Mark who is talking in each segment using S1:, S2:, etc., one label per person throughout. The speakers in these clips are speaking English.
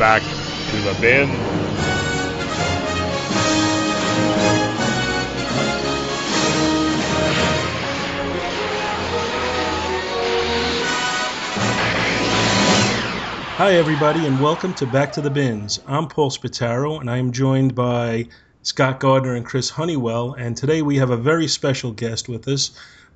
S1: back to the bin.
S2: Hi, everybody, and welcome to Back to the Bins. I'm Paul Spataro, and I am joined by Scott Gardner and Chris Honeywell. And today we have a very special guest with us,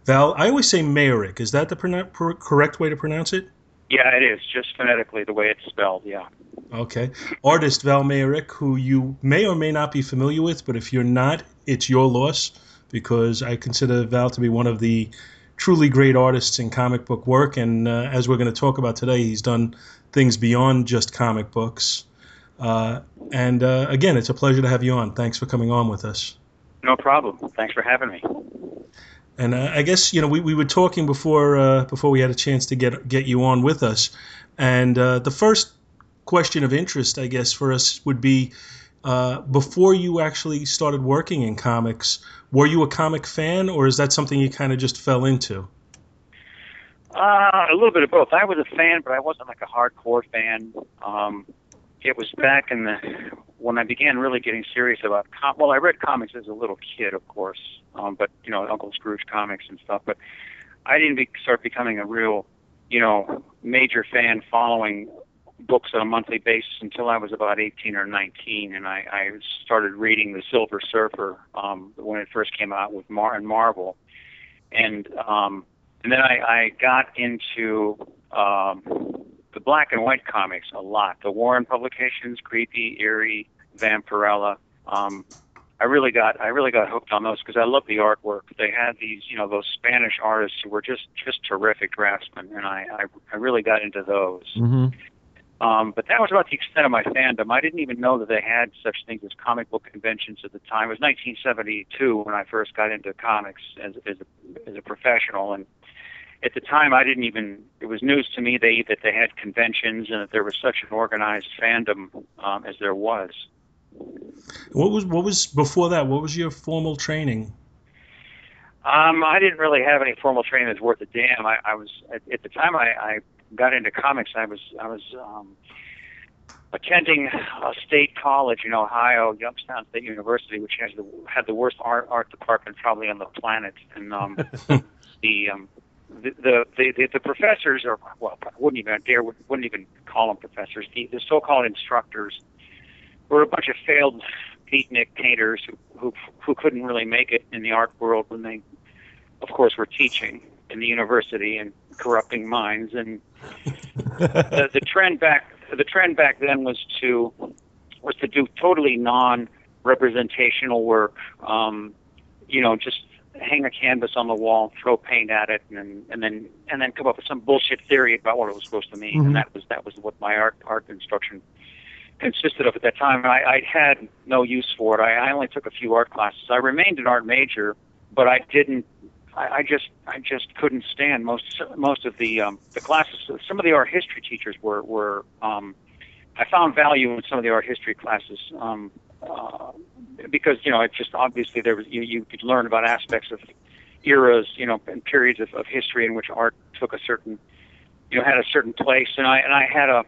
S2: Val. I always say Mayerik. Is that the per- correct way to pronounce it?
S3: Yeah, it is. Just phonetically, the way it's spelled. Yeah.
S2: Okay. Artist Val Mayerik, who you may or may not be familiar with, but if you're not, it's your loss because I consider Val to be one of the truly great artists in comic book work. And uh, as we're going to talk about today, he's done things beyond just comic books. Uh, and uh, again, it's a pleasure to have you on. Thanks for coming on with us.
S3: No problem. Thanks for having me.
S2: And uh, I guess you know we, we were talking before uh, before we had a chance to get get you on with us, and uh, the first question of interest, I guess, for us would be uh, before you actually started working in comics, were you a comic fan, or is that something you kind of just fell into?
S3: Uh, a little bit of both. I was a fan, but I wasn't like a hardcore fan. Um, it was back in the when I began really getting serious about com- well, I read comics as a little kid, of course, um, but you know Uncle Scrooge comics and stuff. But I didn't be- start becoming a real, you know, major fan following books on a monthly basis until I was about 18 or 19, and I, I started reading The Silver Surfer um, when it first came out with Mar and Marvel, and um, and then I, I got into um, the black and white comics a lot. The Warren publications, Creepy, Eerie, Vampirella. Um, I really got I really got hooked on those because I love the artwork. They had these you know those Spanish artists who were just just terrific draftsmen, and I I, I really got into those.
S2: Mm-hmm.
S3: Um, but that was about the extent of my fandom. I didn't even know that they had such things as comic book conventions at the time. It was 1972 when I first got into comics as as a, as a professional, and at the time I didn't even it was news to me they that they had conventions and that there was such an organized fandom um, as there was.
S2: What was what was before that? What was your formal training?
S3: Um, I didn't really have any formal training that's worth a damn. I, I was at, at the time I, I got into comics. I was I was um, attending a state college in Ohio, Youngstown State University, which has the had the worst art art department probably on the planet, and um, the um, the, the the the professors are well, wouldn't even dare wouldn't even call them professors. The, the so-called instructors were a bunch of failed beatnik painters who, who who couldn't really make it in the art world when they, of course, were teaching in the university and corrupting minds. And the, the trend back the trend back then was to was to do totally non-representational work. Um, you know, just hang a canvas on the wall, throw paint at it, and and then and then come up with some bullshit theory about what it was supposed to mean.
S2: Mhm.
S3: And that was that was what my art art instruction consisted of at that time. I, I had no use for it. I, I only took a few art classes. I remained an art major, but I didn't. I, I just I just couldn't stand most most of the um, the classes. Some of the art history teachers were were um, I found value in some of the art history classes. Um, uh, because you know it's just obviously there was you, you could learn about aspects of eras you know and periods of, of history in which art took a certain you know had a certain place. And I and I had a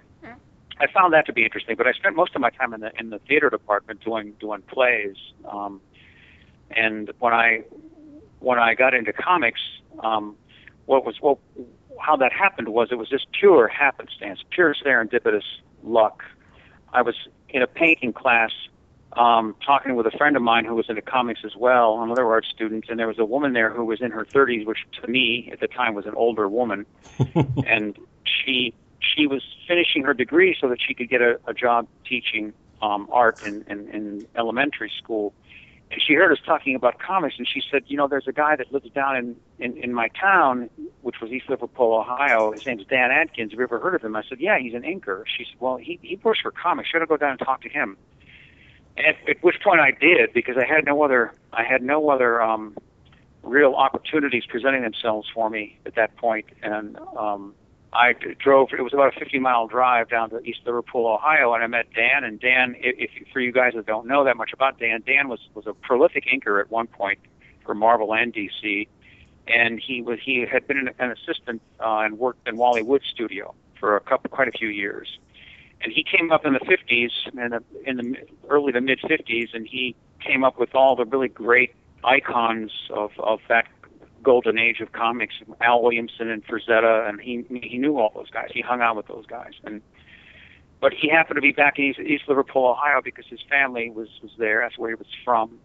S3: I found that to be interesting but I spent most of my time in the in the theater department doing doing plays. Um, and when I when I got into comics um, what was well how that happened was it was just pure happenstance pure serendipitous luck. I was in a painting class um, talking with a friend of mine who was into comics as well, another art student, and there was a woman there who was in her 30s, which to me at the time was an older woman, and she she was finishing her degree so that she could get a, a job teaching um, art in, in, in elementary school. And she heard us talking about comics, and she said, "You know, there's a guy that lives down in, in in my town, which was East Liverpool, Ohio. His name's Dan Adkins. Have you ever heard of him?" I said, "Yeah, he's an inker." She said, "Well, he he works for comics. Should I go down and talk to him?" At, at which point I did because I had no other I had no other um, real opportunities presenting themselves for me at that point, and um, I drove. It was about a 50 mile drive down to East Liverpool, Ohio, and I met Dan. And Dan, if, if for you guys that don't know that much about Dan, Dan was was a prolific inker at one point for Marvel and DC, and he was he had been an, an assistant uh, and worked in Wally Wood's studio for a couple quite a few years. And he came up in the 50s and in the early to mid 50s, and he came up with all the really great icons of of that golden age of comics, Al Williamson and Frazetta, and he he knew all those guys. He hung out with those guys, and but he happened to be back in East, East Liverpool, Ohio, because his family was was there. That's where he was from,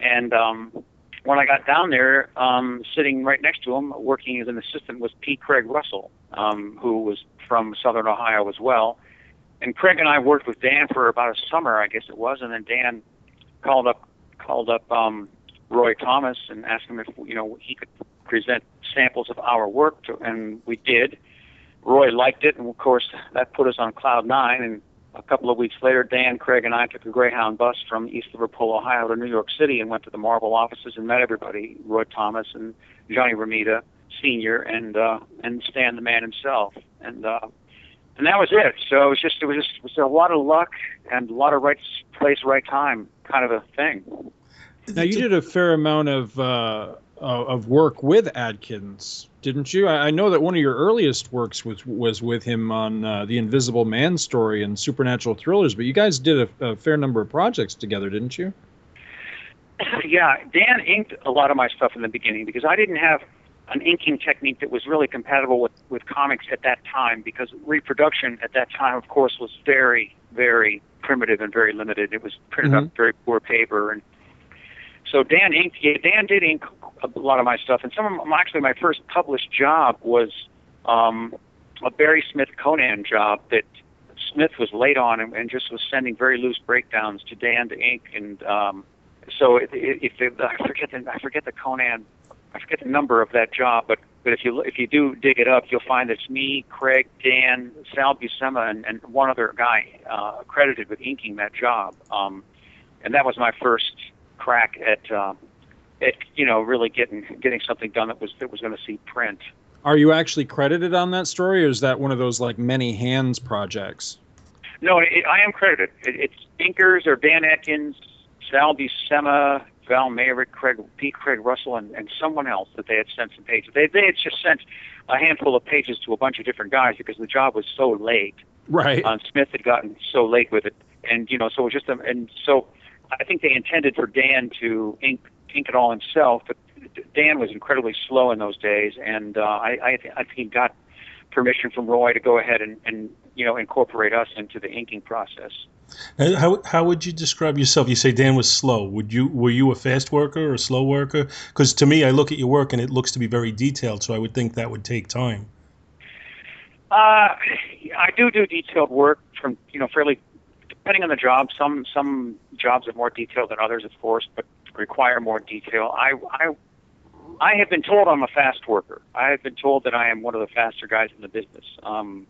S3: and um, when I got down there, um, sitting right next to him, working as an assistant, was P. Craig Russell, um, who was from Southern Ohio as well. And Craig and I worked with Dan for about a summer, I guess it was, and then Dan called up called up um, Roy Thomas and asked him if you know he could present samples of our work, to, and we did. Roy liked it, and of course that put us on cloud nine. And a couple of weeks later, Dan, Craig, and I took a Greyhound bus from East Liverpool, Ohio, to New York City, and went to the Marvel offices and met everybody: Roy Thomas and Johnny Romita Senior, and uh, and Stan the Man himself, and uh, and that was it. So it was just it was just it was a lot of luck and a lot of right place, right time kind of a thing.
S1: Now you did a fair amount of uh, of work with Adkins, didn't you? I, know that one of your earliest works was was with him on uh, the Invisible Man story and supernatural thrillers. But you guys did a, a fair number of projects together, didn't you?
S3: Yeah, Dan inked a lot of my stuff in the beginning because I didn't have an inking technique that was really compatible with, with comics at that time because reproduction at that time, of course, was very, very primitive and very limited. It was printed mm-hmm. on very poor paper. And so Dan inked, yeah, Dan did ink a lot of my stuff. And some of my, actually my first published job was um, a Barry Smith Conan job that Smith was late on and, and just was sending very loose breakdowns to Dan to ink. And um, so if, if, if I forget the I forget the Conan I forget the number of that job, but but if you if you do dig it up, you'll find it's me, Craig, Dan, Sal Buscema, and, and one other guy uh, credited with inking that job. Um, and that was my first crack at uh, at you know really getting getting something done that was that was going to see print.
S1: Are you actually credited on that story, or is that one of those like many hands projects?
S3: No, it, I am credited. It, it's inkers or Dan Adkins, Sal Buscema, Val Mayerik, Craig, Pete Craig Russell, and, and someone else that they had sent some pages. They they had just sent a handful of pages to a bunch of different guys because the job was so late.
S1: Right.
S3: Uh, Smith had gotten so late with it, and you know, so it was just a, and so I think they intended for Dan to ink ink it all himself, but Dan was incredibly slow in those days, and uh, I I, I think he got permission from Roy to go ahead and, and you know incorporate us into the inking process.
S2: How how would you describe yourself? You say Dan was slow. Would you were you a fast worker or a slow worker? Because to me, I look at your work and it looks to be very detailed. So I would think that would take time.
S3: Uh, I do do detailed work from you know fairly depending on the job. Some some jobs are more detailed than others, of course, but require more detail. I I I have been told I'm a fast worker. I have been told that I am one of the faster guys in the business. Um,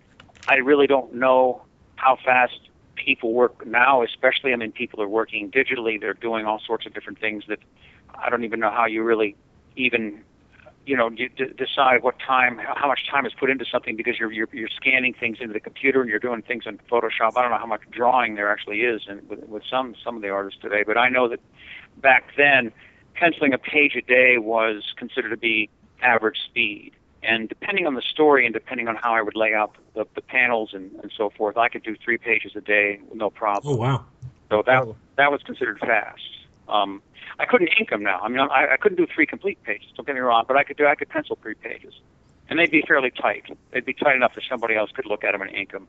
S3: I really don't know how fast people work now, especially, I mean, people are working digitally. They're doing all sorts of different things that I don't even know how you really even, you know, d- decide what time, how much time is put into something because you're, you're you're scanning things into the computer and you're doing things in Photoshop. I don't know how much drawing there actually is, and with, with some some of the artists today. But I know that back then, penciling a page a day was considered to be average speed. And depending on the story and depending on how I would lay out the, the panels and, and so forth, I could do three pages a day, no problem.
S2: Oh wow!
S3: So that that was considered fast. Um, I couldn't ink them now. I mean, I, I couldn't do three complete pages. Don't get me wrong, but I could do. I could pencil three pages, and they'd be fairly tight. They'd be tight enough that somebody else could look at them and ink them.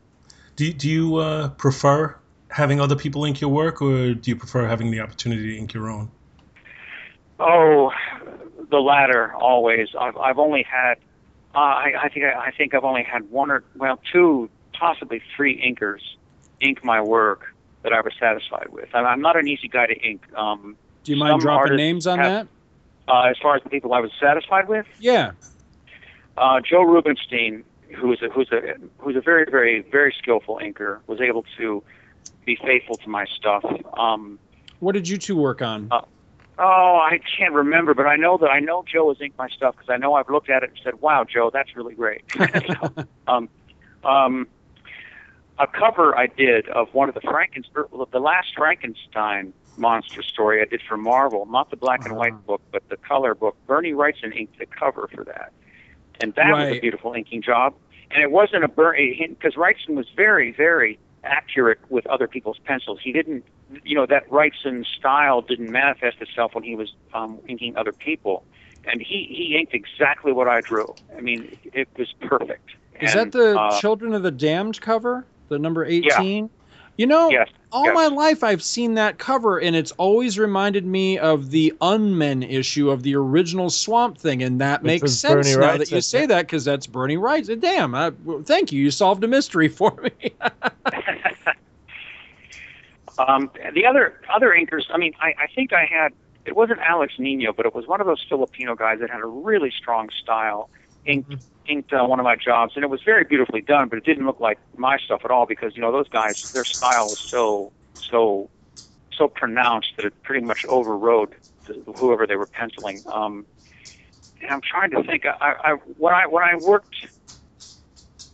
S2: Do Do you uh, prefer having other people ink your work, or do you prefer having the opportunity to ink your own?
S3: Oh, the latter always. I've I've only had uh, I, I think I, I think I've only had one or well two, possibly three inkers ink my work that I was satisfied with. I'm, I'm not an easy guy to ink. Um,
S1: Do you mind dropping names on
S3: have,
S1: that?
S3: Uh, as far as the people I was satisfied with,
S1: yeah.
S3: Uh, Joe Rubinstein, who's a who's a who's a very very very skillful inker, was able to be faithful to my stuff. Um,
S1: what did you two work on?
S3: Uh, Oh, I can't remember, but I know that I know Joe has inked my stuff because I know I've looked at it and said, "Wow, Joe, that's really great." so, um, um, a cover I did of one of the Frankenstein, the last Frankenstein monster story I did for Marvel, not the black and white uh-huh. book, but the color book. Bernie Wrightson inked the cover for that, and that right. was a beautiful inking job. And it wasn't a burn because Wrightson was very, very accurate with other people's pencils. He didn't, you know, that Wrightson style didn't manifest itself when he was um, inking other people, and he he inked exactly what I drew. I mean, it was perfect.
S1: Is
S3: and,
S1: that the
S3: uh,
S1: Children of the Damned cover? The number 18? Yeah. You know,
S3: Yes.
S1: all
S3: yes.
S1: my life I've seen that cover and it's always reminded me of the Unmen issue of the original Swamp Thing and that
S4: Which
S1: makes sense
S4: Bernie
S1: now
S4: Wrightson,
S1: that you say that cuz that's Bernie Wright. Damn, I, well, thank you. You solved a mystery for me.
S3: Um, the other other inkers, I mean, I, I think I had it wasn't Alex Nino, but it was one of those Filipino guys that had a really strong style. Inked inked uh, one of my jobs, and it was very beautifully done, but it didn't look like my stuff at all because you know those guys, their style was so so so pronounced that it pretty much overrode the, whoever they were penciling. Um, and I'm trying to think. I, I when I when I worked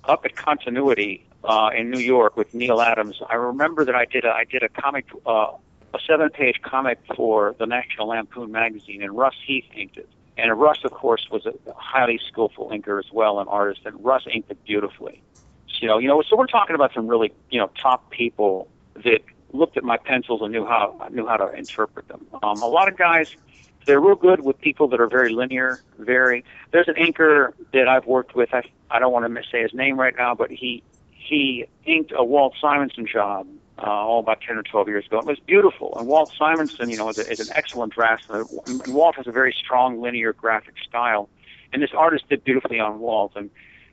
S3: up at Continuity uh, in New York with Neal Adams, I remember that I did a, I did a comic, uh, a seven-page comic for the National Lampoon magazine, and Russ Heath inked it. And Russ, of course, was a highly skillful inker as well, an artist, and Russ inked it beautifully. So, you know, you know, so we're talking about some really, you know, top people that looked at my pencils and knew how knew how to interpret them. Um, a lot of guys, they're real good with people that are very linear. Very. There's an inker that I've worked with. I I don't want to miss say his name right now, but he he inked a Walt Simonson job uh, all about 10 or 12 years ago. It was beautiful. And Walt Simonson, you know, is, a, is an excellent draftsman. And Walt has a very strong linear graphic style. And this artist did beautifully on Walt. And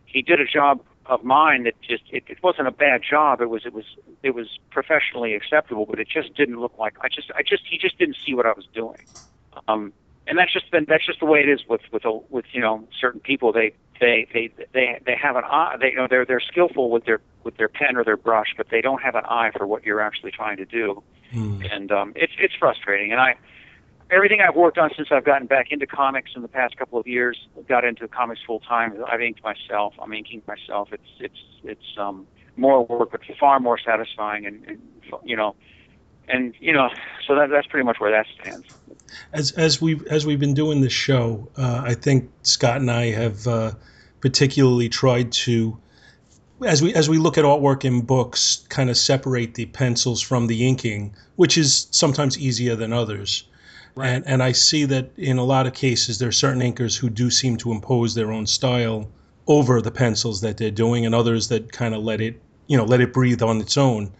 S3: he did a job of mine that just it, it wasn't a bad job. It was it was it was professionally acceptable, but it just didn't look like I just I just he just didn't see what I was doing. Um, and that's just been that's just the way it is with with a, with you know certain people. They they they they they have an eye. They you know they're they're skillful with their with their pen or their brush, but they don't have an eye for what you're actually trying to do.
S2: Hmm.
S3: And um, it's it's frustrating. And I everything I've worked on since I've gotten back into comics in the past couple of years, got into comics full time. I've inked myself. I'm inking myself. It's it's it's um more work, but far more satisfying. And, and you know, and you know, so that that's pretty much where that stands.
S2: As as we as we've been doing this show, uh, I think Scott and I have uh, particularly tried to, as we as we look at artwork in books, kind of separate the pencils from the inking, which is sometimes easier than others. And and I see that in a lot of cases there are certain inkers who do seem to impose their own style over the pencils that they're doing, and others that kind of let it you know let it breathe on its own.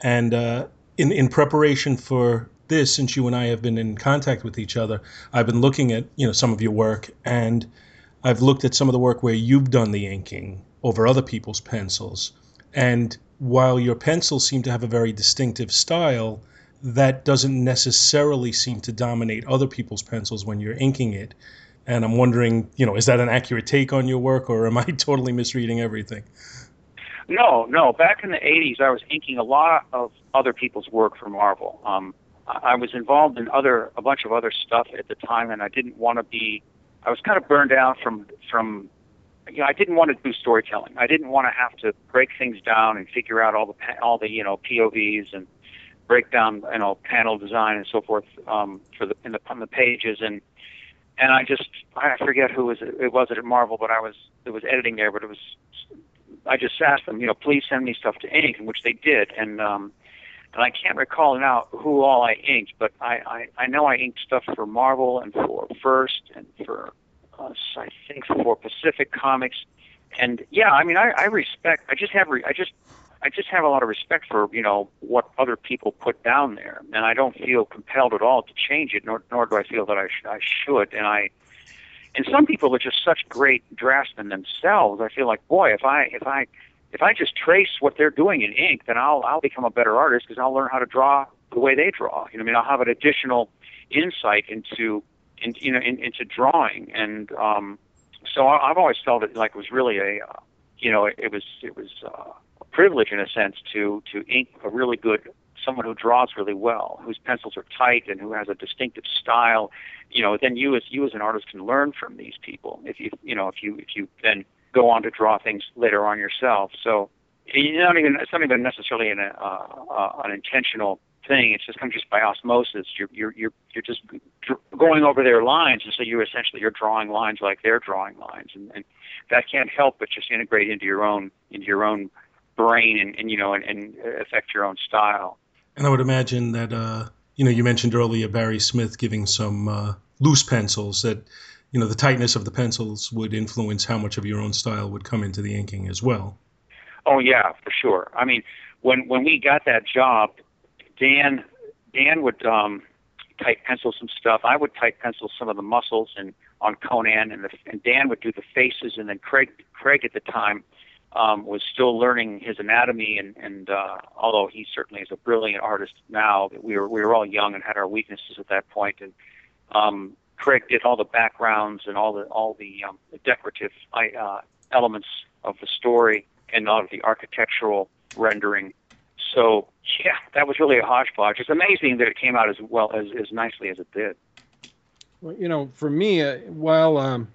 S2: And uh, in in preparation for this, since you and I have been in contact with each other, I've been looking at you know some of your work, and I've looked at some of the work where you've done the inking over other people's pencils. And while your pencils seem to have a very distinctive style, that doesn't necessarily seem to dominate other people's pencils when you're inking it. And I'm wondering, you know, is that an accurate take on your work, or am I totally misreading everything?
S3: No, no. Back in the '80s, I was inking a lot of other people's work for Marvel. Um, I was involved in other, a bunch of other stuff at the time, and I didn't want to be. I was kind of burned out from from. You know, I didn't want to do storytelling. I didn't want to have to break things down and figure out all the all the you know POVs and break down you know panel design and so forth um, for the in the on the pages and and I just I forget who was it, it was at Marvel, but I was it was editing there, but it was I just asked them, you know, please send me stuff to ink, which they did, and um, and I can't recall now who all I inked, but I I, I know I inked stuff for Marvel and for First and for uh, I think for Pacific Comics, and yeah, I mean I, I respect I just have re, I just I just have a lot of respect for you know what other people put down there, and I don't feel compelled at all to change it, nor nor do I feel that I sh- I should. And I, and some people are just such great draftsmen themselves. I feel like boy, if I if I if I just trace what they're doing in ink, then I'll I'll become a better artist because I'll learn how to draw the way they draw. You know, I mean, I'll have an additional insight into in, you know in, into drawing, and um, so I, I've always felt it like it was really a uh, you know it, it was it was. Uh, a privilege in a sense to to ink a really good someone who draws really well, whose pencils are tight and who has a distinctive style. You know, then you as you as an artist can learn from these people if you you know if you if you then go on to draw things later on yourself. So it's not even it's not even necessarily an uh, uh, an intentional thing. It's just comes just by osmosis. You're you're you're you're just going over their lines, and so you essentially you're drawing lines like they're drawing lines, and, and that can't help but just integrate into your own into your own brain and, and you know and, and affect your own style.
S2: And I would imagine that uh, you know you mentioned earlier Barry Smith giving some uh, loose pencils that you know the tightness of the pencils would influence how much of your own style would come into the inking as well.
S3: Oh yeah, for sure. I mean, when when we got that job, Dan Dan would um, tight pencil some stuff. I would type pencil some of the muscles and on Conan, and the, and Dan would do the faces, and then Craig Craig at the time um, was still learning his anatomy, and and uh, although he certainly is a brilliant artist now, we were we were all young and had our weaknesses at that point, and um, Craig did all the backgrounds and all the all the, um, decorative uh, elements of the story and all of the architectural rendering. So yeah, that was really a hodgepodge. It's amazing that it came out as well as as nicely as it did.
S1: Well, you know, for me, uh, while um,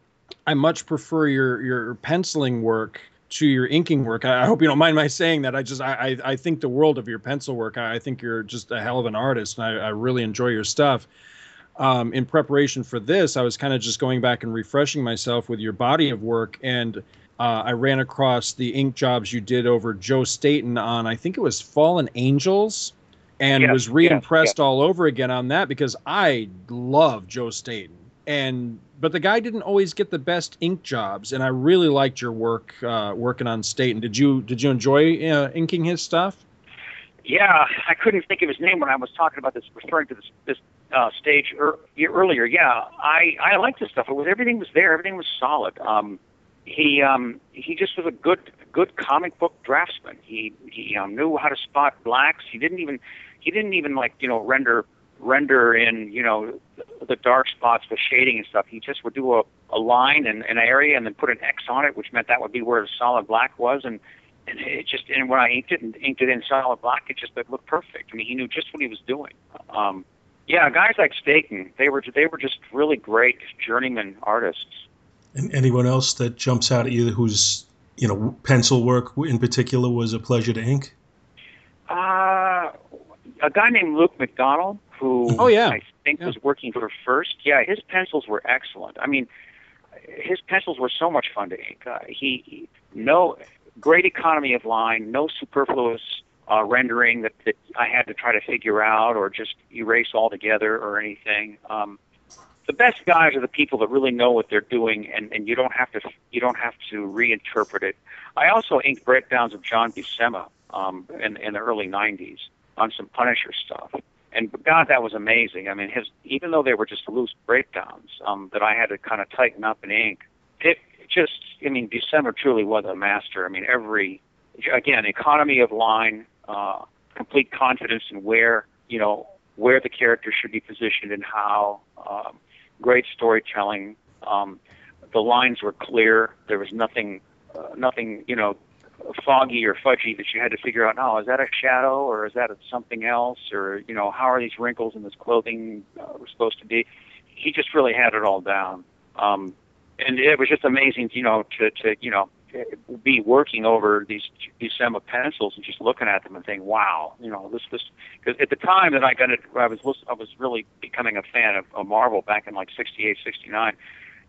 S1: I much prefer your your penciling work to your inking work. I, hope you don't mind my saying that. I just I, I, think the world of your pencil work. I, I think you're just a hell of an artist, and I, I really enjoy your stuff. Um, in preparation for this, I was kind of just going back and refreshing myself with your body of work, and uh, I ran across the ink jobs you did over Joe Staton on I think it was Fallen Angels, and
S3: yes,
S1: was re-impressed
S3: yes, yes.
S1: all over again on that because I love Joe Staton, and but the guy didn't always get the best ink jobs, and I really liked your work uh, working on Staton. Did you did you enjoy uh, inking his stuff?
S3: Yeah, I couldn't think of his name when I was talking about this, referring to this this uh, stage er, earlier. Yeah, I I liked his stuff. It was everything was there. Everything was solid. Um, he um, he just was a good good comic book draftsman. He he um, knew how to spot blacks. He didn't even he didn't even like you know render render in you know the dark spots with shading and stuff. He just would do a, a line and an area and then put an X on it, which meant that would be where the solid black was. And and it just and when I inked it and inked it in solid black, it just it looked perfect. I mean, he knew just what he was doing. Um, yeah, guys like Staton, they were they were just really great journeyman artists.
S2: And anyone else that jumps out at you whose you know pencil work in particular was a pleasure to ink?
S3: Uh, a guy named Luke McDonald, who
S1: oh yeah,
S3: I think
S1: yeah.
S3: was working for First. Yeah, his pencils were excellent. I mean, his pencils were so much fun to ink. Uh, he, he no great economy of line, no superfluous uh, rendering that, that I had to try to figure out or just erase altogether or anything. Um, the best guys are the people that really know what they're doing, and, and you don't have to you don't have to reinterpret it. I also inked breakdowns of John Buscema um, in, in the early '90s on some Punisher stuff, and God, that was amazing. I mean, his even though they were just loose breakdowns um, that I had to kind of tighten up in ink, it just I mean, Buscema truly was a master. I mean, every again economy of line, uh, complete confidence in where you know where the character should be positioned and how. Um, great storytelling. Um, the lines were clear. There was nothing, uh, nothing, you know, foggy or fudgy that you had to figure out. Oh, is that a shadow or is that something else? Or you know, how are these wrinkles in this clothing uh, supposed to be? He just really had it all down. Um, and it was just amazing, you know, to to you know be working over these Buscema pencils and just looking at them and thinking, "Wow, you know, this this." Because at the time that I got it, I was I was really becoming a fan of, of Marvel back in like '68, '69.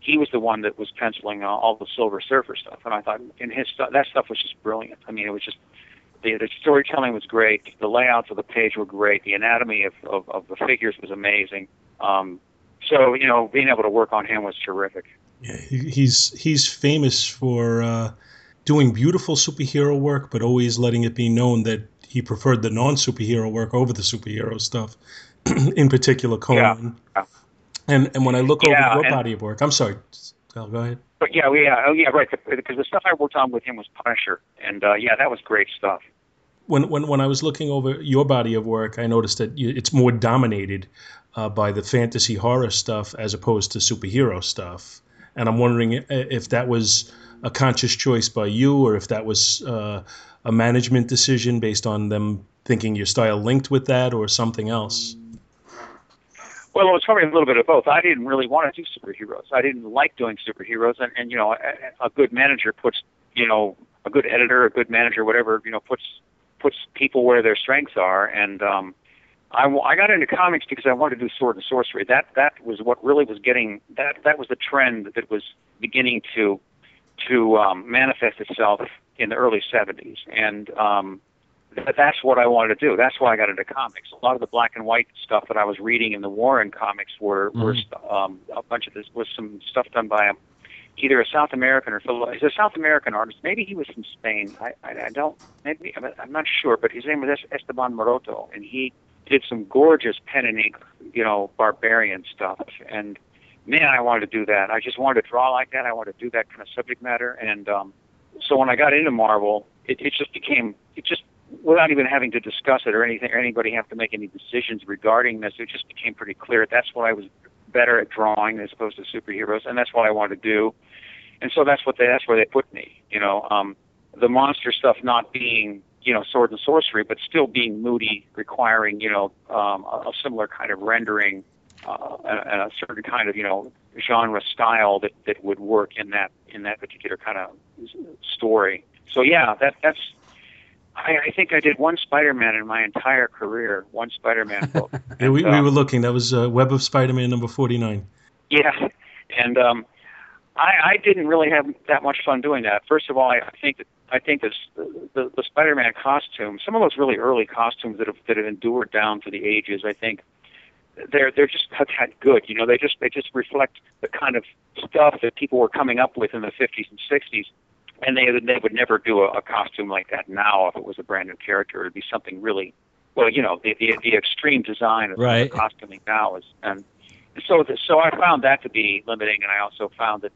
S3: He was the one that was penciling uh, all the Silver Surfer stuff, and I thought, and his stuff, that stuff was just brilliant. I mean, it was just the the storytelling was great, the layouts of the page were great, the anatomy of of, of the figures was amazing. Um, so you know, being able to work on him was terrific.
S2: Yeah, he's he's famous for uh, doing beautiful superhero work, but always letting it be known that he preferred the non-superhero work over the superhero stuff. in particular, Conan.
S3: Yeah.
S2: And and when I look
S3: Yeah,
S2: over your body of work, I'm sorry. Go ahead.
S3: But yeah, yeah, oh yeah, right. Because the stuff I worked on with him was Punisher, and uh, yeah, that was great stuff.
S2: when when when I was looking over your body of work, I noticed that it's more dominated uh, by the fantasy horror stuff as opposed to superhero stuff. And I'm wondering if that was a conscious choice by you, or if that was uh, a management decision based on them thinking your style linked with that, or something else.
S3: Well, it was probably a little bit of both. I didn't really want to do superheroes. I didn't like doing superheroes, and, and you know, a, a good manager puts, you know, a good editor, a good manager, whatever, you know, puts puts people where their strengths are. And um, I, w- I got into comics because I wanted to do sword and sorcery. That that was what really was getting that that was the trend that was beginning to to um, manifest itself in the early 70s, and um, th- that's what I wanted to do. That's why I got into comics. A lot of the black and white stuff that I was reading in the Warren comics were were um, a bunch of this was some stuff done by a, either a South American or. He's a South American artist. Maybe he was from Spain. I I, I don't. Maybe I'm, I'm not sure, but his name was Esteban Maroto, and he did some gorgeous pen and ink, you know, barbarian stuff. And man, I wanted to do that. I just wanted to draw like that. I wanted to do that kind of subject matter. And um, so when I got into Marvel, it, it just became it just without even having to discuss it or anything or anybody have to make any decisions regarding this. It just became pretty clear that's what I was better at drawing as opposed to superheroes, and that's what I wanted to do. And so that's what they that's where they put me. You know, um, the monster stuff not being you know sword and sorcery, but still being moody, requiring you know um, a, a similar kind of rendering uh, and, a certain kind of you know genre style that that would work in that in that particular kind of story. So yeah, that that's. I, I think I did one Spider-Man in my entire career. One Spider-Man book.
S2: Yeah, we,
S3: And,
S2: we
S3: um,
S2: were looking. That was uh, Web of Spider-Man number 49.
S3: Yeah, and um, I, I didn't really have that much fun doing that. First of all, I, I think that I think this, the the Spider-Man costume, some of those really early costumes that have that have endured down for the ages, I think they're they're just have had good. You know, they just they just reflect the kind of stuff that people were coming up with in the 50s and 60s. And they they would never do a, a costume like that now if it was a brand new character. It'd be something really, well, you know, the the, the extreme design of
S4: Right.
S3: the costuming now is and so the, so I found that to be limiting, and I also found that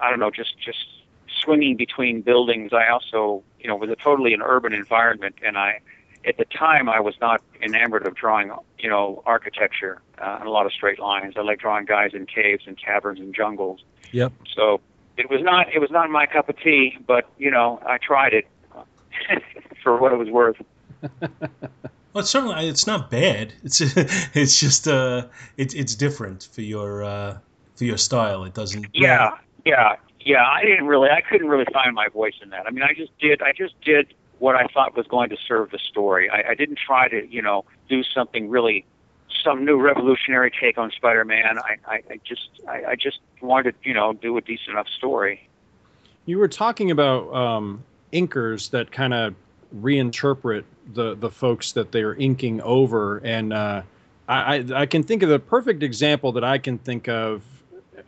S3: I don't know, just just swinging between buildings. I also you know was a totally an urban environment, and I at the time I was not enamored of drawing you know architecture uh, and a lot of straight lines. I like drawing guys in caves and caverns and jungles.
S4: Yep.
S3: So it was not it was not my cup of tea, but you know I tried it for what it was worth.
S2: Well, it's certainly it's not bad. It's it's just uh it's it's different for your uh for your style. It doesn't.
S3: Yeah, yeah, yeah. I didn't really, I couldn't really find my voice in that. I mean, I just did, I just did what I thought was going to serve the story. I, I didn't try to, you know, do something really, some new revolutionary take on Spider-Man. I, I, I just, I, I just wanted to, you know, do a decent enough story.
S1: You were talking about um, inkers that kind of reinterpret the the folks that they're inking over, and uh, I, I I can think of the perfect example that I can think of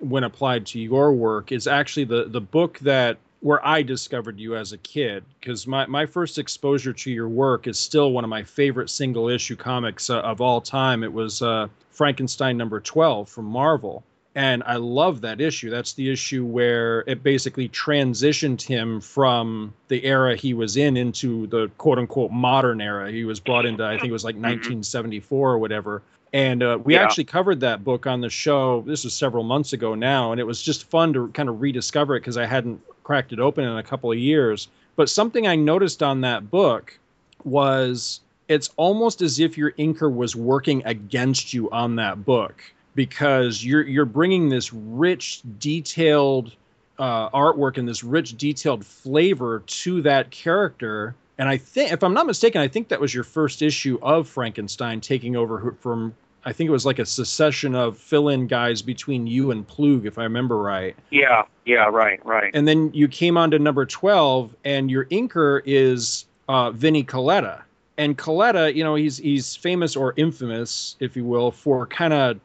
S1: when applied to your work is actually the the book that where I discovered you as a kid because my, my first exposure to your work is still one of my favorite single issue comics uh, of all time. It was uh, Frankenstein number 12 from Marvel. And I love that issue. That's the issue where it basically transitioned him from the era he was in into the quote unquote modern era. He was brought into, I think it was like 1974 or whatever. And uh, we
S3: Yeah.
S1: actually covered that book on the show. This was several months ago now. And it was just fun to kind of rediscover it because I hadn't cracked it open in a couple of years. But something I noticed on that book was it's almost as if your inker was working against you on that book because you're you're bringing this rich, detailed uh, artwork and this rich, detailed flavor to that character. And I think, if I'm not mistaken, I think that was your first issue of Frankenstein taking over from. I think it was like a succession of fill-in guys between you and Ploog, if I remember right
S3: Yeah, yeah, right, right.
S1: and then you came on to number 12 and your inker is uh, Vinny Colletta. And Colletta, you know, he's he's famous or infamous, if you will, for kind of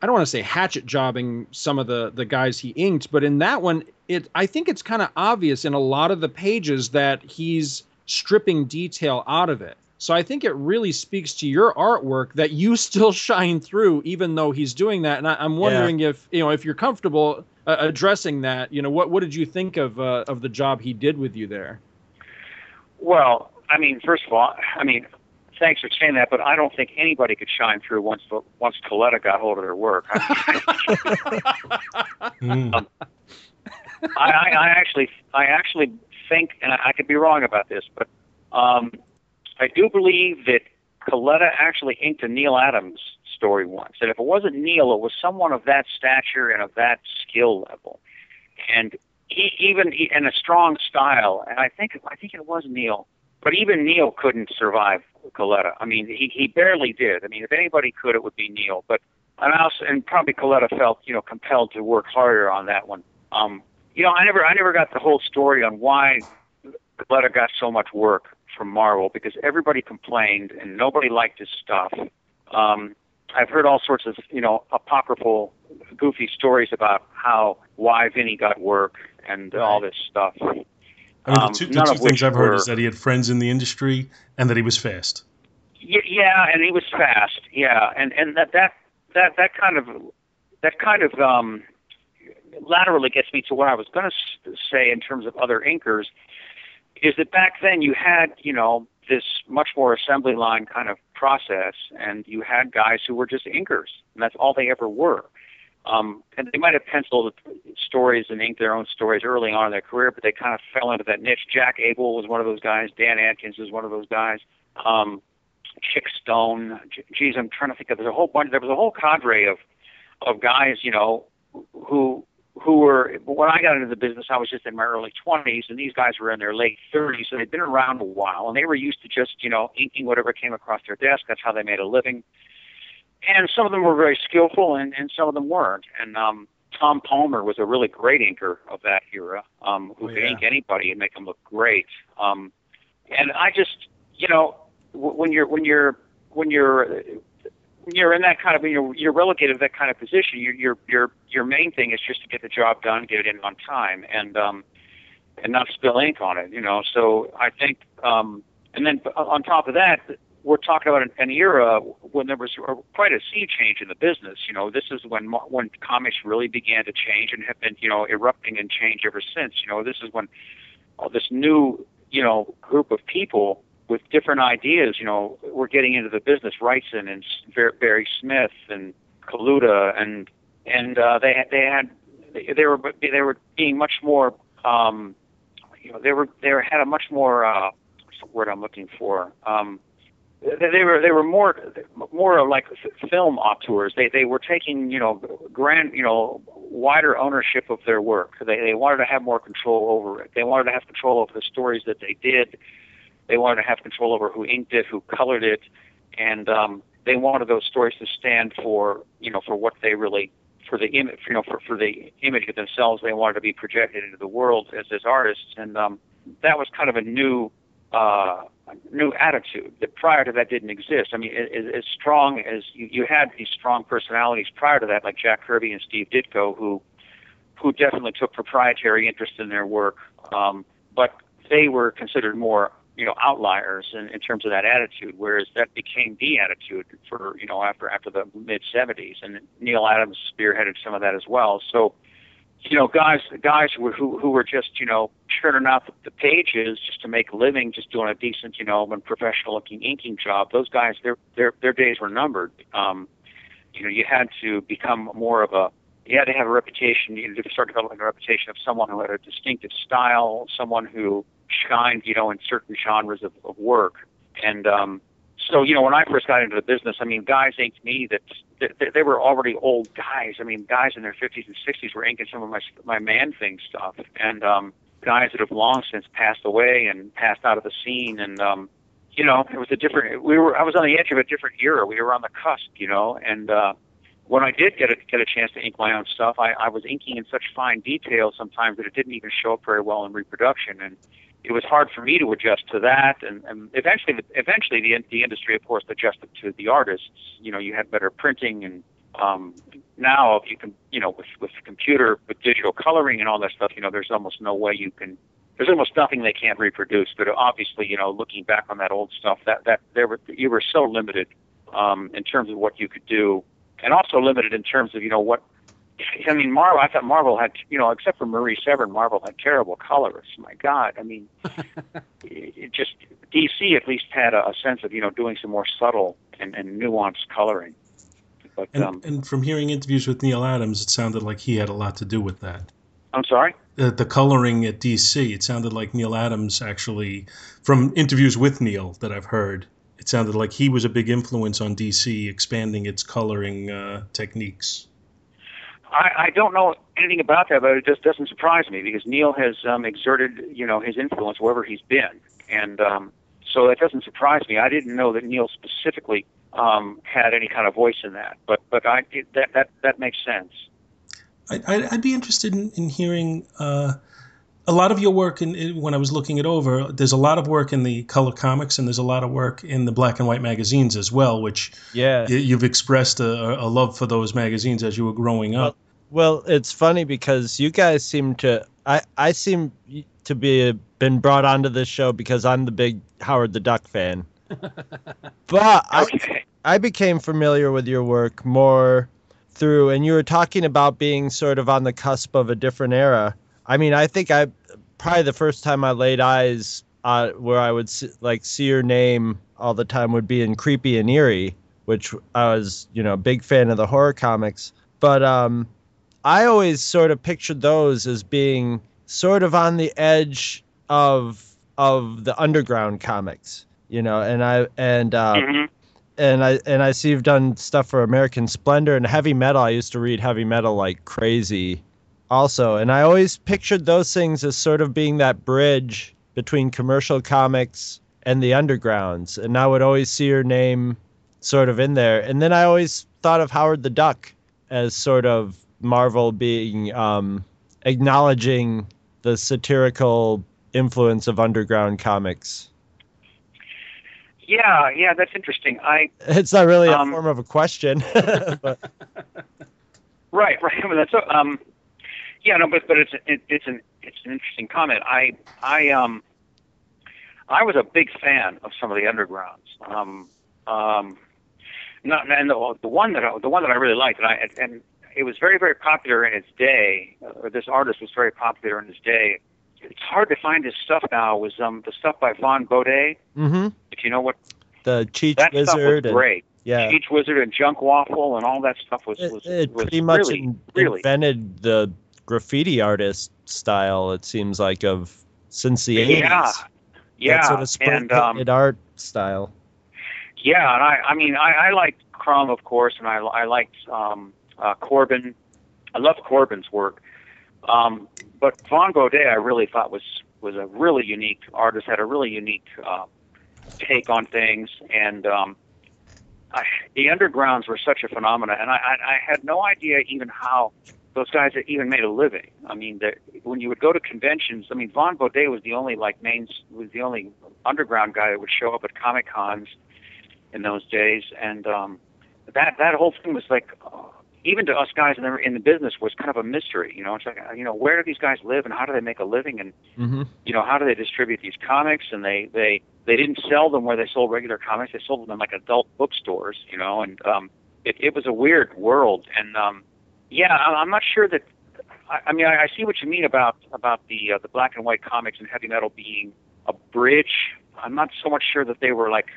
S1: I don't want to say hatchet jobbing some of the the guys he inked, but in that one, it I think it's kind of obvious in a lot of the pages that he's stripping detail out of it. So I think it really speaks to your artwork that you still shine through, even though he's doing that. And I, I'm wondering if you know if you're comfortable uh, addressing that. You know, what what did you think of uh, of the job he did with you there?
S3: Well, I mean, first of all, I mean, thanks for saying that, but I don't think anybody could shine through once once Colletta got hold of their work. I,
S2: Mm.
S3: I, I I actually, I actually think, and I, I could be wrong about this, but um, I do believe that Colletta actually inked a Neal Adams story once. And if it wasn't Neal, it was someone of that stature and of that skill level, and he, even in a strong style. And I think, I think it was Neal. But even Neal couldn't survive Colletta. I mean, he, he barely did. I mean, if anybody could, it would be Neal. But and also, and probably Colletta felt, you know, compelled to work harder on that one. Um, you know, I never, I never got the whole story on why Colletta got so much work from Marvel because everybody complained and nobody liked his stuff. Um, I've heard all sorts of you know apocryphal, goofy stories about how why Vinny got work and right. all this stuff.
S2: I mean, um, the two, the two things I've heard were, is that he had friends in the industry and that he was fast.
S3: Yeah, and he was fast. Yeah, and and that that that that kind of that kind of um, laterally gets me to what I was going to say in terms of other inkers, is that back then you had you know this much more assembly line kind of process, and you had guys who were just inkers, and that's all they ever were. Um, and they might have penciled stories and inked their own stories early on in their career, but they kind of fell into that niche. Jack Abel was one of those guys. Dan Adkins was one of those guys. Um, Chic Stone. Geez, I'm trying to think of. There's a whole bunch. There was a whole cadre of of guys, you know, who who were when I got into the business, I was just in my early 20s, and these guys were in their late 30s, so they'd been around a while, and they were used to just you know inking whatever came across their desk. That's how they made a living. And some of them were very skillful, and and some of them weren't. And um, Tom Palmer was a really great inker of that era, um, who oh, yeah. could ink anybody and make them look great. Um, and I just, you know, when you're when you're when you're you're in that kind of you're you're relegated to that kind of position. Your your your your main thing is just to get the job done, get it in on time, and um, and not spill ink on it. You know, so I think, um, and then on top of that, we're talking about an, an era when there was quite a sea change in the business. You know, this is when when comics really began to change and have been you know erupting and change ever since. You know, this is when all this new you know group of people with different ideas. You know, we're getting into the business. Wrightson and Barry Smith and Kaluta and and uh, they they had they were they were being much more um, you know they were they had a much more uh, word I'm looking for um, they, they were they were more more like film auteurs. They they were taking you know grand you know wider ownership of their work. They they wanted to have more control over it. They wanted to have control over the stories that they did they wanted to have control over who inked it, who colored it, and um, they wanted those stories to stand for you know for what they really for the image you know for for the image of themselves they wanted to be projected into the world as as artists, and um, that was kind of a new uh, new attitude that prior to that didn't exist. I mean, as, as strong as you, you had these strong personalities prior to that, like Jack Kirby and Steve Ditko, who who definitely took proprietary interest in their work, um, but they were considered more you know outliers in, in terms of that attitude, whereas that became the attitude for you know after after the mid '70s, and Neal Adams spearheaded some of that as well. So, you know, guys guys who who, who were just you know churning out the, the pages just to make a living, just doing a decent you know and professional looking inking job. Those guys, their their their days were numbered. Um, you know, you had to become more of a you had to have a reputation. You had to start developing a reputation of someone who had a distinctive style, someone who shined, you know, in certain genres of, of work. And um, so, you know, when I first got into the business, I mean, guys inked me that they, they were already old guys. I mean, guys in their 50s and 60s were inking some of my my man thing stuff, and um, guys that have long since passed away and passed out of the scene. And um, you know, it was a different. We were. I was on the edge of a different era. We were on the cusp, you know, and. uh when I did get a, get a chance to ink my own stuff, I, I was inking in such fine detail sometimes that it didn't even show up very well in reproduction. And it was hard for me to adjust to that, and, and eventually, eventually, the the industry, of course, adjusted to the artists. You know, you had better printing, and um, now you can, you know, with with computer, with digital coloring and all that stuff, you know, there's almost no way you can. There's almost nothing they can't reproduce. But obviously, you know, looking back on that old stuff, that that there were you were so limited um, in terms of what you could do, and also limited in terms of you know what I mean, Marvel. I thought Marvel had, you know, except for Marie Severin, Marvel had terrible colorists. My God, I mean, it just DC at least had a, a, sense of, you know, doing some more subtle and, and nuanced coloring.
S2: But and, um, and, from hearing interviews with Neal Adams, it sounded like he had a lot to do with that.
S3: I'm sorry.
S2: The, the coloring at DC, it sounded like Neal Adams actually, from interviews with Neal that I've heard, it sounded like he was a big influence on DC expanding its coloring uh, techniques.
S3: I, I don't know anything about that, but it just doesn't surprise me because Neal has um, exerted, you know, his influence wherever he's been, and um, so that doesn't surprise me. I didn't know that Neal specifically um, had any kind of voice in that, but but I it, that that that makes sense.
S2: I, I'd be interested in, in hearing uh, a lot of your work in, in, when I was looking it over, there's a lot of work in the color comics and there's a lot of work in the black and white magazines as well, which
S4: yeah,
S2: you've expressed a, a love for those magazines as you were growing up.
S4: Well, well, it's funny because you guys seem to I I seem to be uh, been brought onto this show because I'm the big Howard the Duck fan. but okay. I I became familiar with your work more through and you were talking about being sort of on the cusp of a different era I mean, I think I probably the first time I laid eyes uh, where I would see, like see your name all the time would be in Creepy and Eerie, which I was, you know, a big fan of the horror comics. But um, I always sort of pictured those as being sort of on the edge of of the underground comics, you know. And I and uh, mm-hmm. and I and I see you've done stuff for American Splendor and heavy metal. I used to read heavy metal like crazy also. And I always pictured those things as sort of being that bridge between commercial comics and the undergrounds. And I would always see your name sort of in there. And then I always thought of Howard the Duck as sort of Marvel being um, acknowledging the satirical influence of underground comics.
S3: Yeah, yeah, that's interesting. I
S4: it's not really um, a form of a question, but
S3: right, right. I mean, that's um, yeah, no, but but it's it, it's an it's an interesting comment. I I um I was a big fan of some of the undergrounds. Um, um, not and the, the one that I, the one that I really liked, and I and it was very very popular in its day. Or this artist was very popular in his day. It's hard to find his stuff now. Was um the stuff by Vaughn Bodē?
S4: Mm-hmm.
S3: If you know what
S4: the Cheech
S3: that
S4: Wizard
S3: stuff was
S4: and,
S3: great.
S4: Yeah,
S3: Cheech Wizard and Junk Waffle and all that stuff was was,
S4: it, it
S3: was
S4: pretty much
S3: really,
S4: in,
S3: really
S4: invented the graffiti artist style. It seems like of since the eighties.
S3: Yeah, yeah,
S4: that sort of spray
S3: and um,
S4: painted art style.
S3: yeah, and I I mean I, I liked Crumb of course, and I I liked um, uh, Corben. I love Corben's work, um, but Vaughn Bodē I really thought was was a really unique artist. Had a really unique uh, take on things, and um, I, the undergrounds were such a phenomenon, and I, I, I had no idea even how those guys that even made a living. I mean, when you would go to conventions, I mean, Vaughn Bodē was the only like main was the only underground guy that would show up at comic cons in those days, and um, that that whole thing was like, uh, even to us guys in the in the business was kind of a mystery. You know, it's like, you know, where do these guys live and how do they make a living, and
S4: mm-hmm.
S3: you know, how do they distribute these comics? And they they they didn't sell them where they sold regular comics; they sold them in like adult bookstores. You know, and um, it it was a weird world, and um, yeah, I'm not sure that. I, mean, I, see what you mean about about the uh, the black and white comics and heavy metal being a bridge. I'm not so much sure that they were like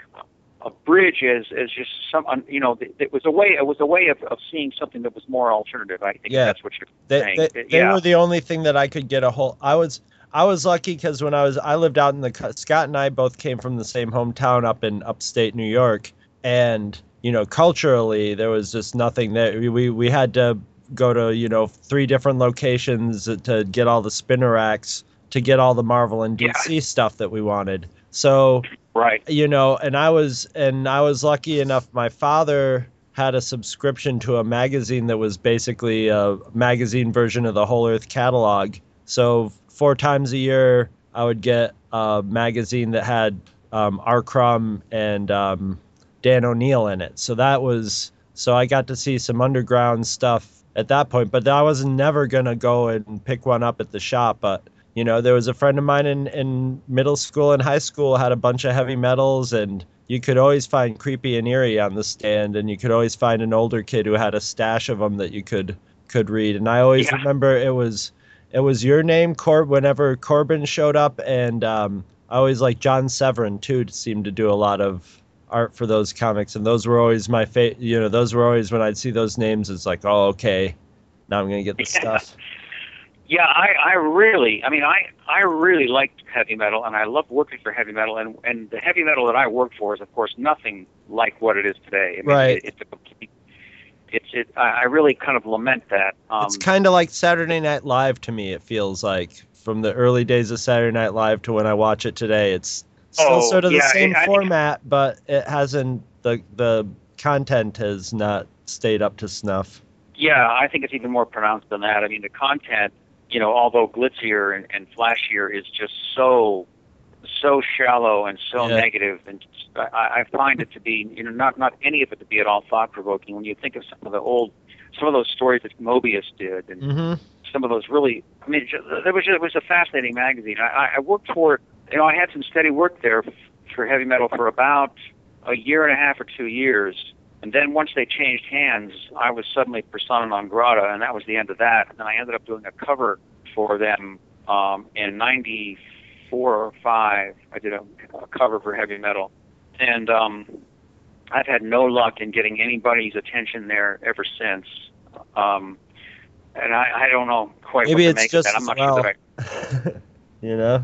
S3: a bridge as as just some you know it was a way it was a way of, of seeing something that was more alternative. I think
S4: yeah.
S3: that's what you're
S4: they,
S3: saying.
S4: They, they
S3: yeah.
S4: were the only thing that I could get a hold. I was I was lucky because when I was I lived out in the Scott and I both came from the same hometown up in upstate New York, and you know culturally there was just nothing there. We, we had to go to you know three different locations to get all the spinner racks to get all the Marvel and DC yeah. stuff that we wanted. So
S3: right,
S4: you know, and I was and I was lucky enough. My father had a subscription to a magazine that was basically a magazine version of the Whole Earth catalog. So four times a year, I would get a magazine that had um, R. Crumb and um, Dan O'Neill in it. So that was so I got to see some underground stuff at that point. But I was never gonna go and pick one up at the shop. But you know, there was a friend of mine in in middle school and high school had a bunch of heavy metals, and you could always find creepy and eerie on the stand, and you could always find an older kid who had a stash of them that you could could read. And I always yeah. remember it was it was your name, Corb. Whenever Corben showed up, and um, I always like John Severin too. Seemed to do a lot of art for those comics, and those were always my favorite. You know, those were always when I'd see those names. It's like, oh, okay, now I'm gonna get the stuff.
S3: Yeah, I, I really, I mean, I, I really liked heavy metal, and I loved working for heavy metal, and and the heavy metal that I worked for is, of course, nothing like what it is today. I mean,
S4: right.
S3: It, it's a complete. It's it. I really kind of lament that. Um,
S4: it's kind of like Saturday Night Live to me. It feels like from the early days of Saturday Night Live to when I watch it today. It's still
S3: oh,
S4: sort of
S3: yeah,
S4: the same
S3: I,
S4: format, but it hasn't the the content has not stayed up to snuff.
S3: Yeah, I think it's even more pronounced than that. I mean, the content you know, although glitzier and, and flashier, is just so so shallow and so
S4: Yeah.
S3: negative, and I, I find it to be, you know, not not any of it to be at all thought provoking. When you think of some of the old, some of those stories that Moebius did, and
S4: hmm
S3: some of those really, I mean, it was it was a fascinating magazine. I, I worked for it, you know, I had some steady work there for heavy metal for about a year and a half or two years. And then once they changed hands, I was suddenly persona non grata, and that was the end of that. And I ended up doing a cover for them um, in '94 or '5. I did a, a cover for heavy metal, and um, I've had no luck in getting anybody's attention there ever since. Um, and I, I don't know quite
S4: Maybe
S3: what to
S4: it's
S3: make
S4: just
S3: of that. I'm not
S4: well.
S3: sure that I.
S4: you know,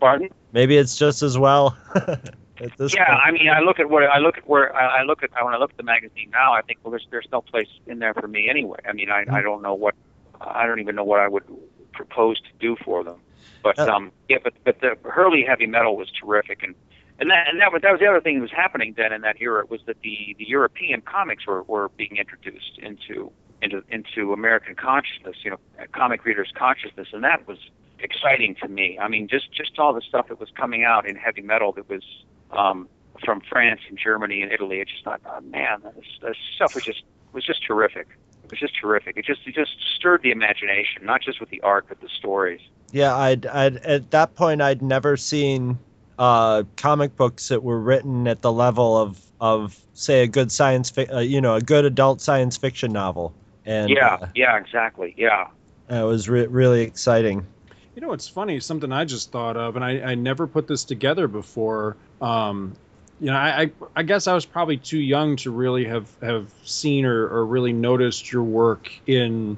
S3: Pardon?
S4: maybe it's just as well. at this
S3: Yeah,
S4: point.
S3: I mean, I look at what I look at where I, I look at when I look at the magazine now. I think well, there's there's no place in there for me anyway. I mean, I I don't know what I don't even know what I would propose to do for them. But
S4: Uh,
S3: um, yeah, but but the Hurley heavy metal was terrific, and and that and that was that was the other thing that was happening then in that era was that the the European comics were were being introduced into into into American consciousness, you know, comic readers' consciousness, and that was exciting to me. I mean, just just all the stuff that was coming out in heavy metal that was um, from France and Germany and Italy. It's just thought, oh, man, this, this stuff was just was just terrific. It was just terrific. It just it just stirred the imagination, not just with the art but the stories.
S4: Yeah, I'd, I'd at that point I'd never seen uh, comic books that were written at the level of of say a good science fi- uh, you know a good adult science fiction novel, and
S3: yeah,
S4: uh,
S3: yeah, exactly. Yeah.
S4: it was re- really exciting.
S1: You know, it's funny. Something I just thought of, and I, I never put this together before. Um, you know, I, I I guess I was probably too young to really have have seen or, or really noticed your work in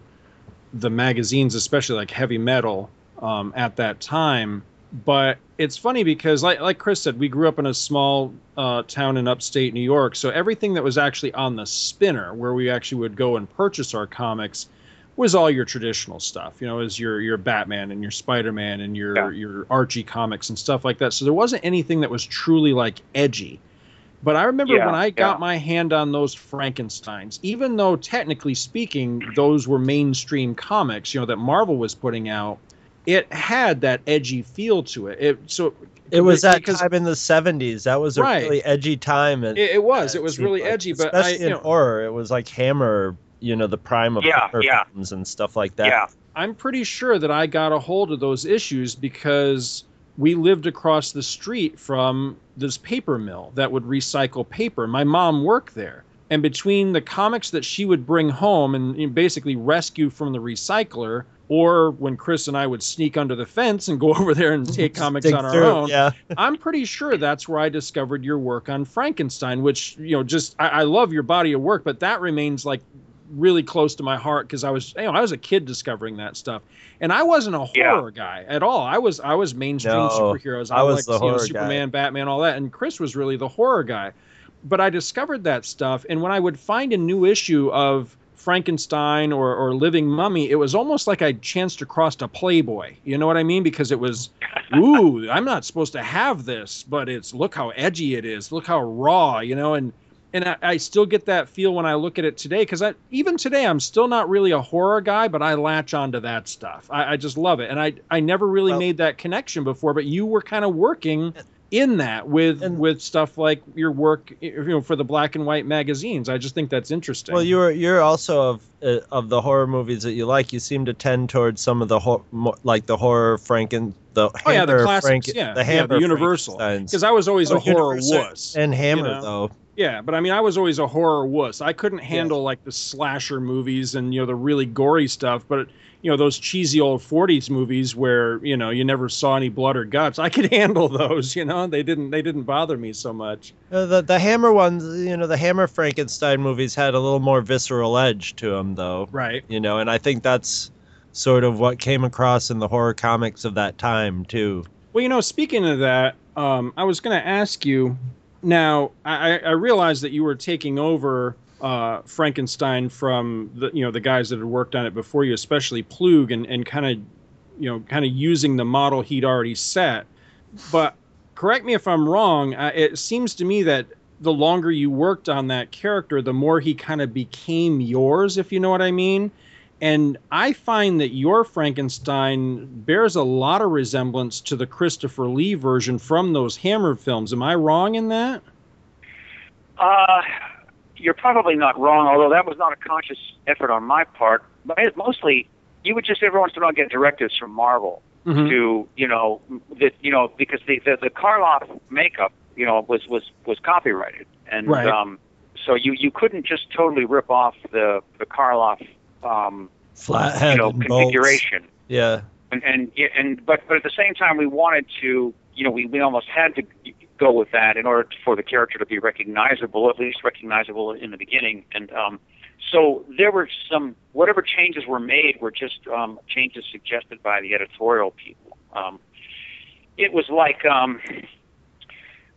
S1: the magazines, especially like heavy metal, um, at that time. But it's funny because, like like Chris said, we grew up in a small uh, town in upstate New York, so everything that was actually on the spinner, where we actually would go and purchase our comics, was all your traditional stuff. You know, is your your Batman and your Spider Man and your
S3: Yeah.
S1: your Archie comics and stuff like that. So there wasn't anything that was truly like edgy. But I remember
S3: Yeah,
S1: when I got
S3: yeah.
S1: my hand on those Frankenstein's, even though technically speaking, those were mainstream comics, you know, that Marvel was putting out, it had that edgy feel to it. It so
S4: It was that
S1: because
S4: time in the '70s. That was a
S1: Right.
S4: really edgy time. And
S1: it, it was it
S4: it
S1: was
S4: seemed
S1: really
S4: like,
S1: edgy, but I
S4: especially
S1: you
S4: in
S1: know,
S4: horror, it was like Hammer, you know, the prime of
S3: Yeah,
S4: horror
S3: yeah.
S4: films and stuff like that.
S3: Yeah.
S1: I'm pretty sure that I got a hold of those issues because we lived across the street from this paper mill that would recycle paper. My mom worked there. And between the comics that she would bring home and you know, basically rescue from the recycler, or when Chris and I would sneak under the fence and go over there and take comics
S4: Dig
S1: on our
S4: through,
S1: own,
S4: Yeah.
S1: I'm pretty sure that's where I discovered your work on Frankenstein, which, you know, just I, I love your body of work, but that remains like really close to my heart because I was, you know, I was a kid discovering that stuff. And I wasn't a
S3: Yeah.
S1: horror guy at all. I was I was mainstream
S4: No,
S1: superheroes.
S4: I was
S1: liked,
S4: the
S1: you know,
S4: horror guy.
S1: Superman, Batman, all that. And Chris was really the horror guy. But I discovered that stuff, and when I would find a new issue of Frankenstein or, or Living Mummy, it was almost like I chanced across a Playboy. You know what I mean? Because it was, ooh, I'm not supposed to have this, but it's look how edgy it is, look how raw, you know, and and I, I still get that feel when I look at it today because I even today I'm still not really a horror guy, but I latch onto that stuff. I, I just love it, and I I never really
S4: Well-
S1: made that connection before, but you were kind of working in that with
S4: And-
S1: with stuff like your work you know for the black and white magazines. I just think that's interesting.
S4: Well, you're you're also of uh, of the horror movies that you like. You seem to tend towards some of the hor- mo- like the horror Franken the
S1: oh yeah the classics
S4: Franken-
S1: yeah.
S4: the
S1: yeah,
S4: Hammer
S1: the universal. Because i was always
S4: Oh,
S1: a horror wuss
S4: and Hammer
S1: know?
S4: though.
S1: yeah but i mean i was always a horror wuss. I couldn't handle like the slasher movies and you know the really gory stuff but you know those cheesy old 40s movies where you know you never saw any blood or guts i could handle those you know they didn't they didn't bother me so much
S4: Uh, the the Hammer ones, you know, the Hammer Frankenstein movies had a little more visceral edge to them, though.
S1: right
S4: You know, and I think that's sort of what came across in the horror comics of that time too.
S1: Well, you know, speaking of that, um, I was going to ask you. Now, I, I realized that you were taking over uh, Frankenstein from the you know the guys that had worked on it before you, especially Ploog, and, and kind of you know kind of using the model he'd already set. But correct me if I'm wrong. Uh, it seems to me that the longer you worked on that character, the more he kind of became yours, if you know what I mean. And I find that your Frankenstein bears a lot of resemblance to the Christopher Lee version from those Hammer films. Am I wrong in that?
S3: Uh, you're probably not wrong, although that was not a conscious effort on my part. But it, mostly, you would just every once in a while get directives from Marvel mm-hmm. to, you know, that you know because the, the the Karloff makeup, you know, was was was copyrighted, and right. um, so you you couldn't just totally rip off the the Karloff um,
S4: flathead
S3: you know, configuration.
S4: Bolts. Yeah.
S3: And and and but but at the same time, we wanted to, you know, we we almost had to go with that in order for the character to be recognizable, at least recognizable in the beginning. And um, so there were some whatever changes were made were just um, changes suggested by the editorial people. Um, it was like um,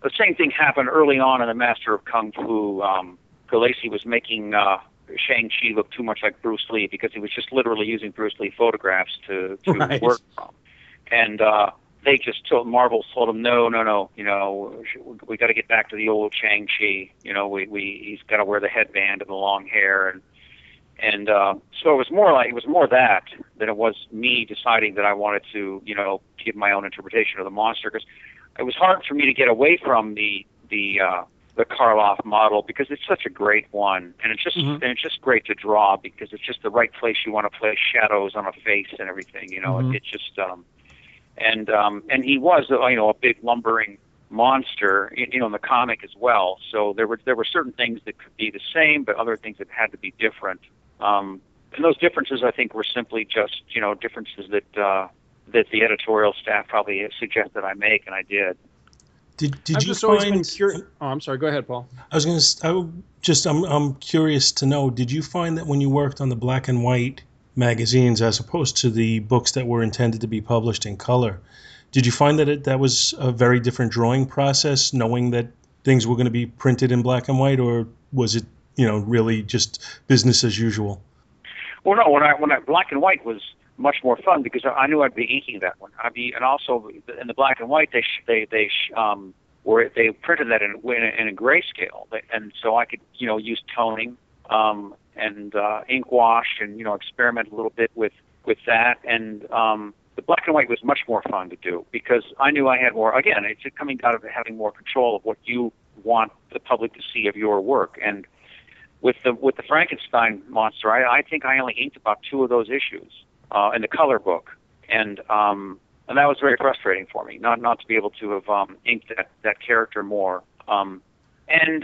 S3: the same thing happened early on in the Master of Kung Fu. Um, Gulacy was making uh, Shang Chi look too much like Bruce Lee because he was just literally using Bruce Lee photographs to to right. work from, and uh, they just told Marvel told him no, no, no, you know, we got to get back to the old Shang Chi. You know, we we he's got to wear the headband and the long hair and and uh, so it was more like it was more that than it was me deciding that I wanted to you know give my own interpretation of the monster because it was hard for me to get away from the the uh, the Karloff model because it's such a great one, and it's just mm-hmm. and it's just great to draw because it's just the right place you want to place shadows on a face and everything. You know, mm-hmm. it, it just um, and um, and he was uh, you know a big lumbering monster you know in the comic as well. So there were there were certain things that could be the same, but other things that had to be different. Um, and those differences, I think, were simply just you know differences that uh, that the editorial staff probably suggested I make, and I did.
S2: Did, did I've you find?
S1: Curi- oh, I'm sorry. Go ahead, Paul.
S2: I was going to. I just. I'm. I'm curious to know. Did you find that when you worked on the black and white magazines, as opposed to the books that were intended to be published in color, did you find that it, that was a very different drawing process, knowing that things were going to be printed in black and white, or was it, you know, really just business as usual?
S3: Well, no. When I when I black and white was much more fun because I knew I'd be inking that one. I'd be, and also in the black and white, they they they um, were they printed that in in a, in a grayscale, and so I could you know use toning um, and uh, ink wash and you know experiment a little bit with with that. And um, the black and white was much more fun to do because I knew I had more. Again, it's coming down to having more control of what you want the public to see of your work and with the with the Frankenstein monster, I, I think I only inked about two of those issues, uh, in the color book, and um, and that was very frustrating for me, not not to be able to have um, inked that that character more. Um, and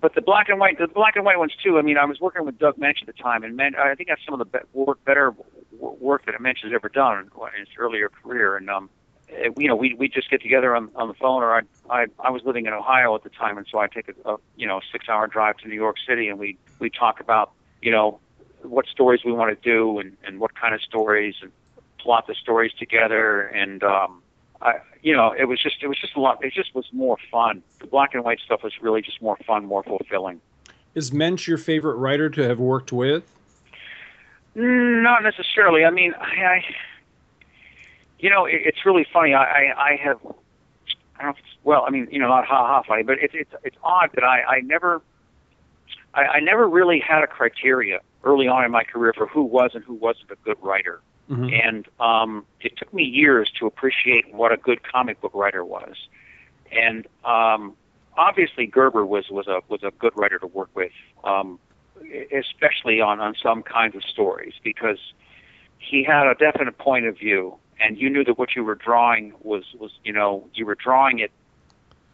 S3: but the black and white, the black and white ones too. I mean, I was working with Doug Moench at the time, and man, I think that's some of the be- better work that Moench has ever done in his earlier career. And um, it, you know, we we just get together on on the phone, or I I I was living in Ohio at the time, and so I take a, a you know six hour drive to New York City, and we we talk about you know what stories we want to do and, and what kind of stories and plot the stories together and um I you know it was just it was just a lot it just was more fun. The black and white stuff was really just more fun more fulfilling.
S1: Is Moench your favorite writer to have worked with?
S3: Not necessarily. I mean I, I you know it, it's really funny. I, I I have I don't know if it's, well I mean you know not ha ha funny but it's it's it's odd that I I never I, I never really had a criteria early on in my career for who was and who wasn't a good writer. Mm-hmm. And um, it took me years to appreciate what a good comic book writer was. And um, obviously, Gerber was was a was a good writer to work with, um, especially on on some kinds of stories because he had a definite point of view, and you knew that what you were drawing was was you know you were drawing it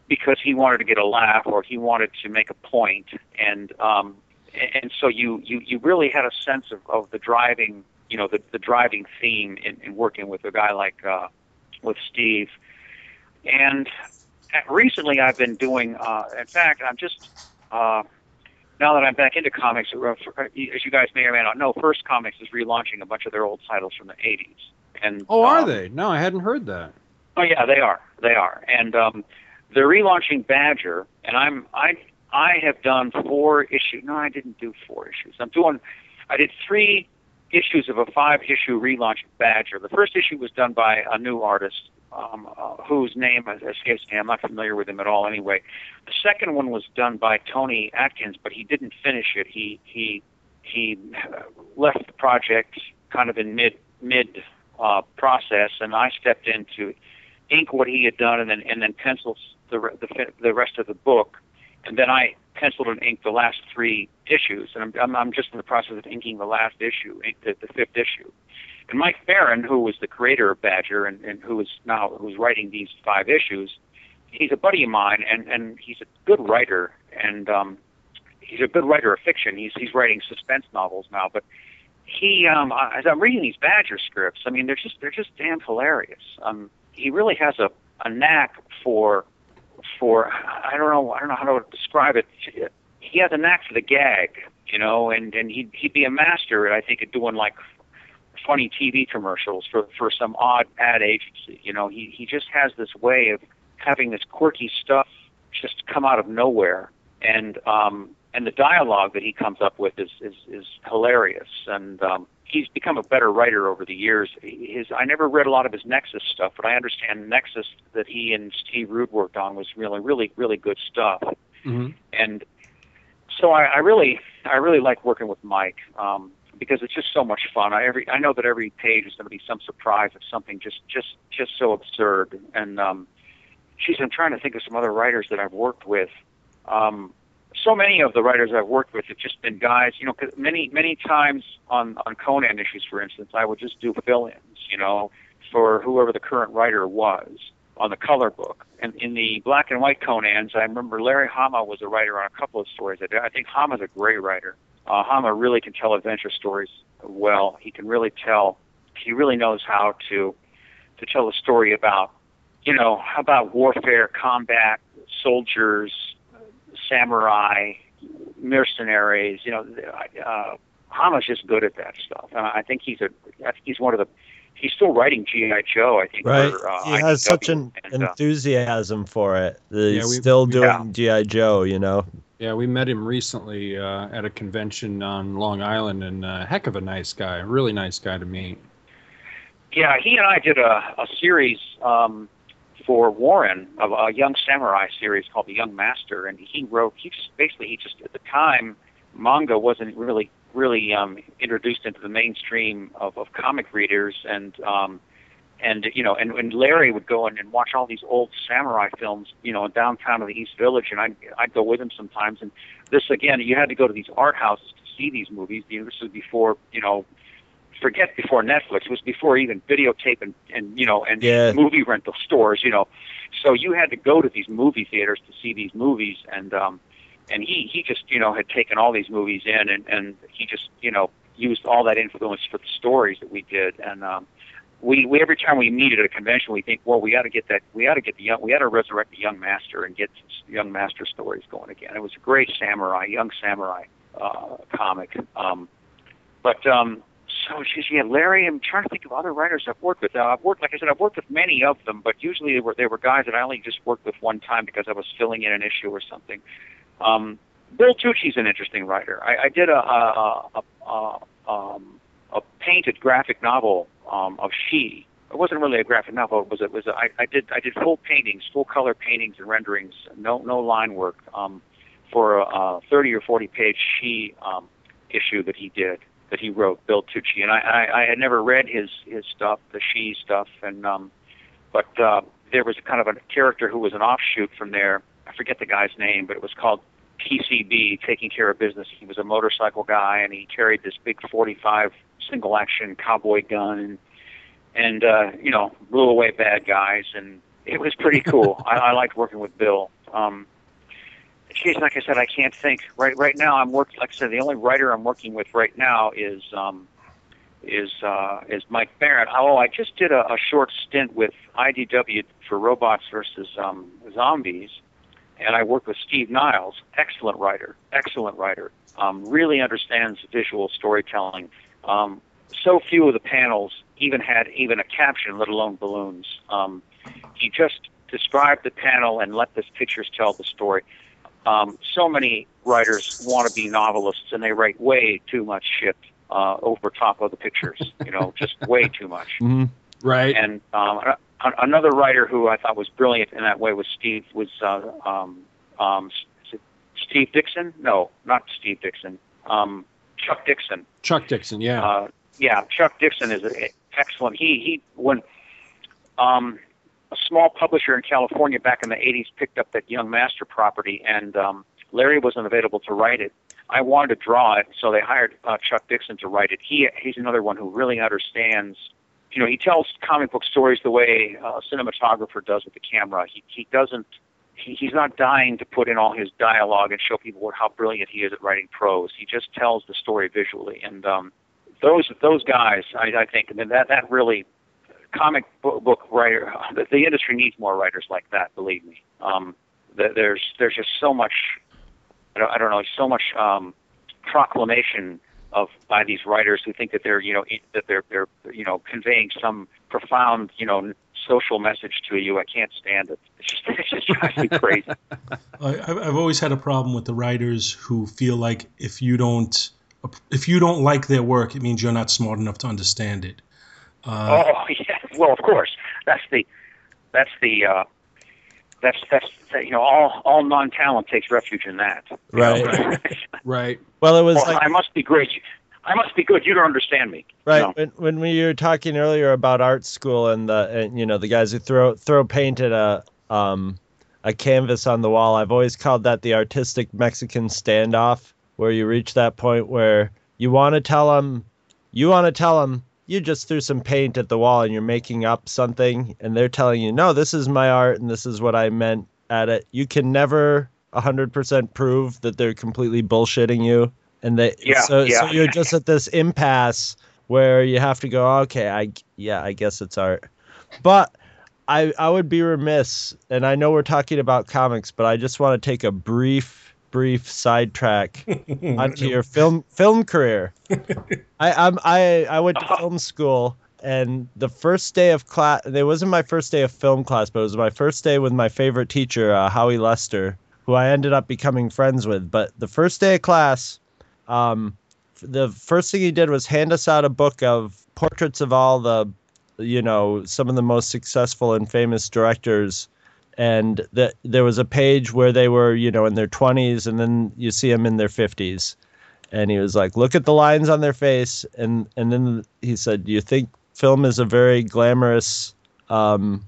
S3: because he wanted to get a laugh or he wanted to make a point, and um, and so you you you really had a sense of, of the driving you know the the driving theme in, in working with a guy like uh, with Steve, and recently I've been doing. Uh, in fact, I'm just uh, now that I'm back into comics, uh, as you guys may or may not know, First Comics is relaunching a bunch of their old titles from the '80s. And
S1: oh, are um, they? No, I hadn't heard that.
S3: Oh yeah, they are. They are, and um, they're relaunching Badger, and I'm I I have done four issues. No, I didn't do four issues. I'm doing. I did three issues of a five-issue relaunch of Badger. The first issue was done by a new artist um, uh, whose name escapes me. I'm not familiar with him at all. Anyway, the second one was done by Tony Atkins, but he didn't finish it. He he he left the project kind of in mid mid uh, process, and I stepped in to ink what he had done, and then and then pencil the the, the rest of the book, and then I penciled and inked the last three issues, and I'm I'm, just in the process of inking the last issue, the, the fifth issue. And Mike Baron, who was the creator of Badger and, and who is now who's writing these five issues, he's a buddy of mine, and and he's a good writer, and um, he's a good writer of fiction. He's he's writing suspense novels now, but he um, as I'm reading these Badger scripts, I mean they're just they're just damn hilarious. Um, he really has a a knack for for I don't know I don't know how to describe it. He has a knack for the gag, you know, and and he'd he'd be a master, at I think, at doing like funny TV commercials for for some odd ad agency. You know, he he just has this way of having this quirky stuff just come out of nowhere, and um, and the dialogue that he comes up with is is, is hilarious, and um, he's become a better writer over the years. His I never read a lot of his Nexus stuff, but I understand Nexus that he and Steve Rude worked on was really really really good stuff,
S1: mm-hmm.
S3: and so I, I really I really like working with Mike. Um, because it's just so much fun. I every I know that every page is going to be some surprise of something just just just so absurd. And um, geez, I'm trying to think of some other writers that I've worked with. Um, so many of the writers I've worked with have just been guys. You know, cause many many times on on Conan issues, for instance, I would just do fill-ins. You know, for whoever the current writer was on the color book. And in the black and white Conans, I remember Larry Hama was a writer on a couple of stories. I think Hama's a great writer. Uh, Hama really can tell adventure stories well. He can really tell. He really knows how to to tell a story about, you know, about warfare, combat, soldiers, samurai, mercenaries. You know, uh, Hama's just good at that stuff. And I think he's a. I think he's one of the. He's still writing GI Joe. I think.
S4: Right.
S3: For, uh,
S4: he has
S3: IDW,
S4: such an
S3: and, uh,
S4: enthusiasm for it. that He's
S1: Yeah, we-
S4: still
S3: yeah.
S4: doing GI Joe. You know.
S1: Yeah, we met him recently uh, at a convention on Long Island, and uh, heck of a nice guy, really nice guy to meet.
S3: Yeah, he and I did a, a series um, for Warren of a young samurai series called The Young Master, and he wrote. He just basically he just at the time manga wasn't really really um, introduced into the mainstream of, of comic readers, and um, and you know, and, and Larry would go in and watch all these old samurai films, you know, downtown of the East Village, and I'd I'd go with him sometimes. And this again, you had to go to these art houses to see these movies. This was before you know forget before Netflix. It was before even videotape and, and you know and
S4: Yeah.
S3: movie rental stores. You know, so you had to go to these movie theaters to see these movies, and um, and he he just you know had taken all these movies in, and and he just you know used all that influence for the stories that we did, and um, we we every time we meet at a convention, we think, well, we got to get that, we got to get the young, we got to resurrect the young master and get young master stories going again. It was a great samurai, young samurai uh, comic. Um, but um, so geez, yeah, Larry. I'm trying to think of other writers I've worked with. Uh, I've worked, like I said, I've worked with many of them, but usually they were they were guys that I only just worked with one time because I was filling in an issue or something. Um, Bill Tucci's an interesting writer. I, I did a a, a, a, um, a painted graphic novel um, of Shi. It wasn't really a graphic novel. It was it was a, I, I did I did full paintings, full color paintings and renderings, no no line work um, for a, a 30 or 40 page Shi um, issue that he did that he wrote, Bill Tucci, and I, I, I had never read his his stuff, the Shi stuff, and um, but uh, there was kind of a character who was an offshoot from there. I forget the guy's name, but it was called TCB, Taking Care of Business. He was a motorcycle guy, and he carried this big 45 single action cowboy gun, and and uh, you know blew away bad guys, and it was pretty cool. I, I liked working with Bill. Um, geez, like I said, I can't think right right now. I'm working. Like I said, the only writer I'm working with right now is um, is uh, is Mike Baron. Oh, I just did a, a short stint with IDW for Robots versus um, Zombies, and I worked with Steve Niles. Excellent writer, excellent writer. Um, really understands visual storytelling. Um, so few of the panels even had even a caption, let alone balloons. Um, he just described the panel and let the pictures tell the story. Um, so many writers want to be novelists and they write way too much shit uh, over top of the pictures. You know, just way too much.
S4: hmm
S1: Right.
S3: And um, another writer who I thought was brilliant in that way was Steve was uh, um, um, Steve Dixon? No, not Steve Dixon. Um, Chuck Dixon.
S1: Chuck Dixon, yeah.
S3: Uh, yeah, Chuck Dixon is a, excellent. He he when um, a small publisher in California back in the 80s picked up that Young Master property, and um, Larry wasn't available to write it. I wanted to draw it, so they hired uh, Chuck Dixon to write it. He he's another one who really understands. You know, he tells comic book stories the way a cinematographer does with the camera. He he doesn't. He, he's not dying to put in all his dialogue and show people what, how brilliant he is at writing prose. He just tells the story visually, and um, those those guys, I, I think, mean, that that really comic book, book writer. The, the industry needs more writers like that. Believe me. Um, there's there's just so much I don't, I don't know, so much um, proclamation of by these writers who think that they're you know that they're they're you know conveying some profound you know social message to you. I can't stand it. It's just it just drives me crazy.
S2: I, I've always had a problem with the writers who feel like if you don't if you don't like their work, it means you're not smart enough to understand it.
S3: Uh, oh yeah, well of course that's the that's the uh, that's that's you know all all non-talent takes refuge in that.
S4: Right.
S1: right.
S4: Well, it was.
S3: Well,
S4: like,
S3: I must be great. I must be good. You don't understand me.
S4: Right.
S3: You know?
S4: When, when we were talking earlier about art school and the and, you know the guys who throw throw paint at a um a canvas on the wall, I've always called that the artistic Mexican standoff, where you reach that point where you want to tell them, you want to tell them you just threw some paint at the wall and you're making up something and they're telling you no this is my art and this is what i meant at it you can never 100% prove that they're completely bullshitting you and they
S3: yeah,
S4: so,
S3: yeah.
S4: so you're just at this impasse where you have to go okay i yeah i guess it's art but i i would be remiss and i know we're talking about comics but i just want to take a brief brief sidetrack onto your film film career. I I'm, I I went to film school, and the first day of class, it wasn't my first day of film class, but it was my first day with my favorite teacher, uh, Howie Lester, who I ended up becoming friends with. But the first day of class, um, the first thing he did was hand us out a book of portraits of all the, you know, some of the most successful and famous directors and that there was a page where they were you know in their 20s and then you see them in their 50s and he was like look at the lines on their face. And and then he said do you think film is a very glamorous um,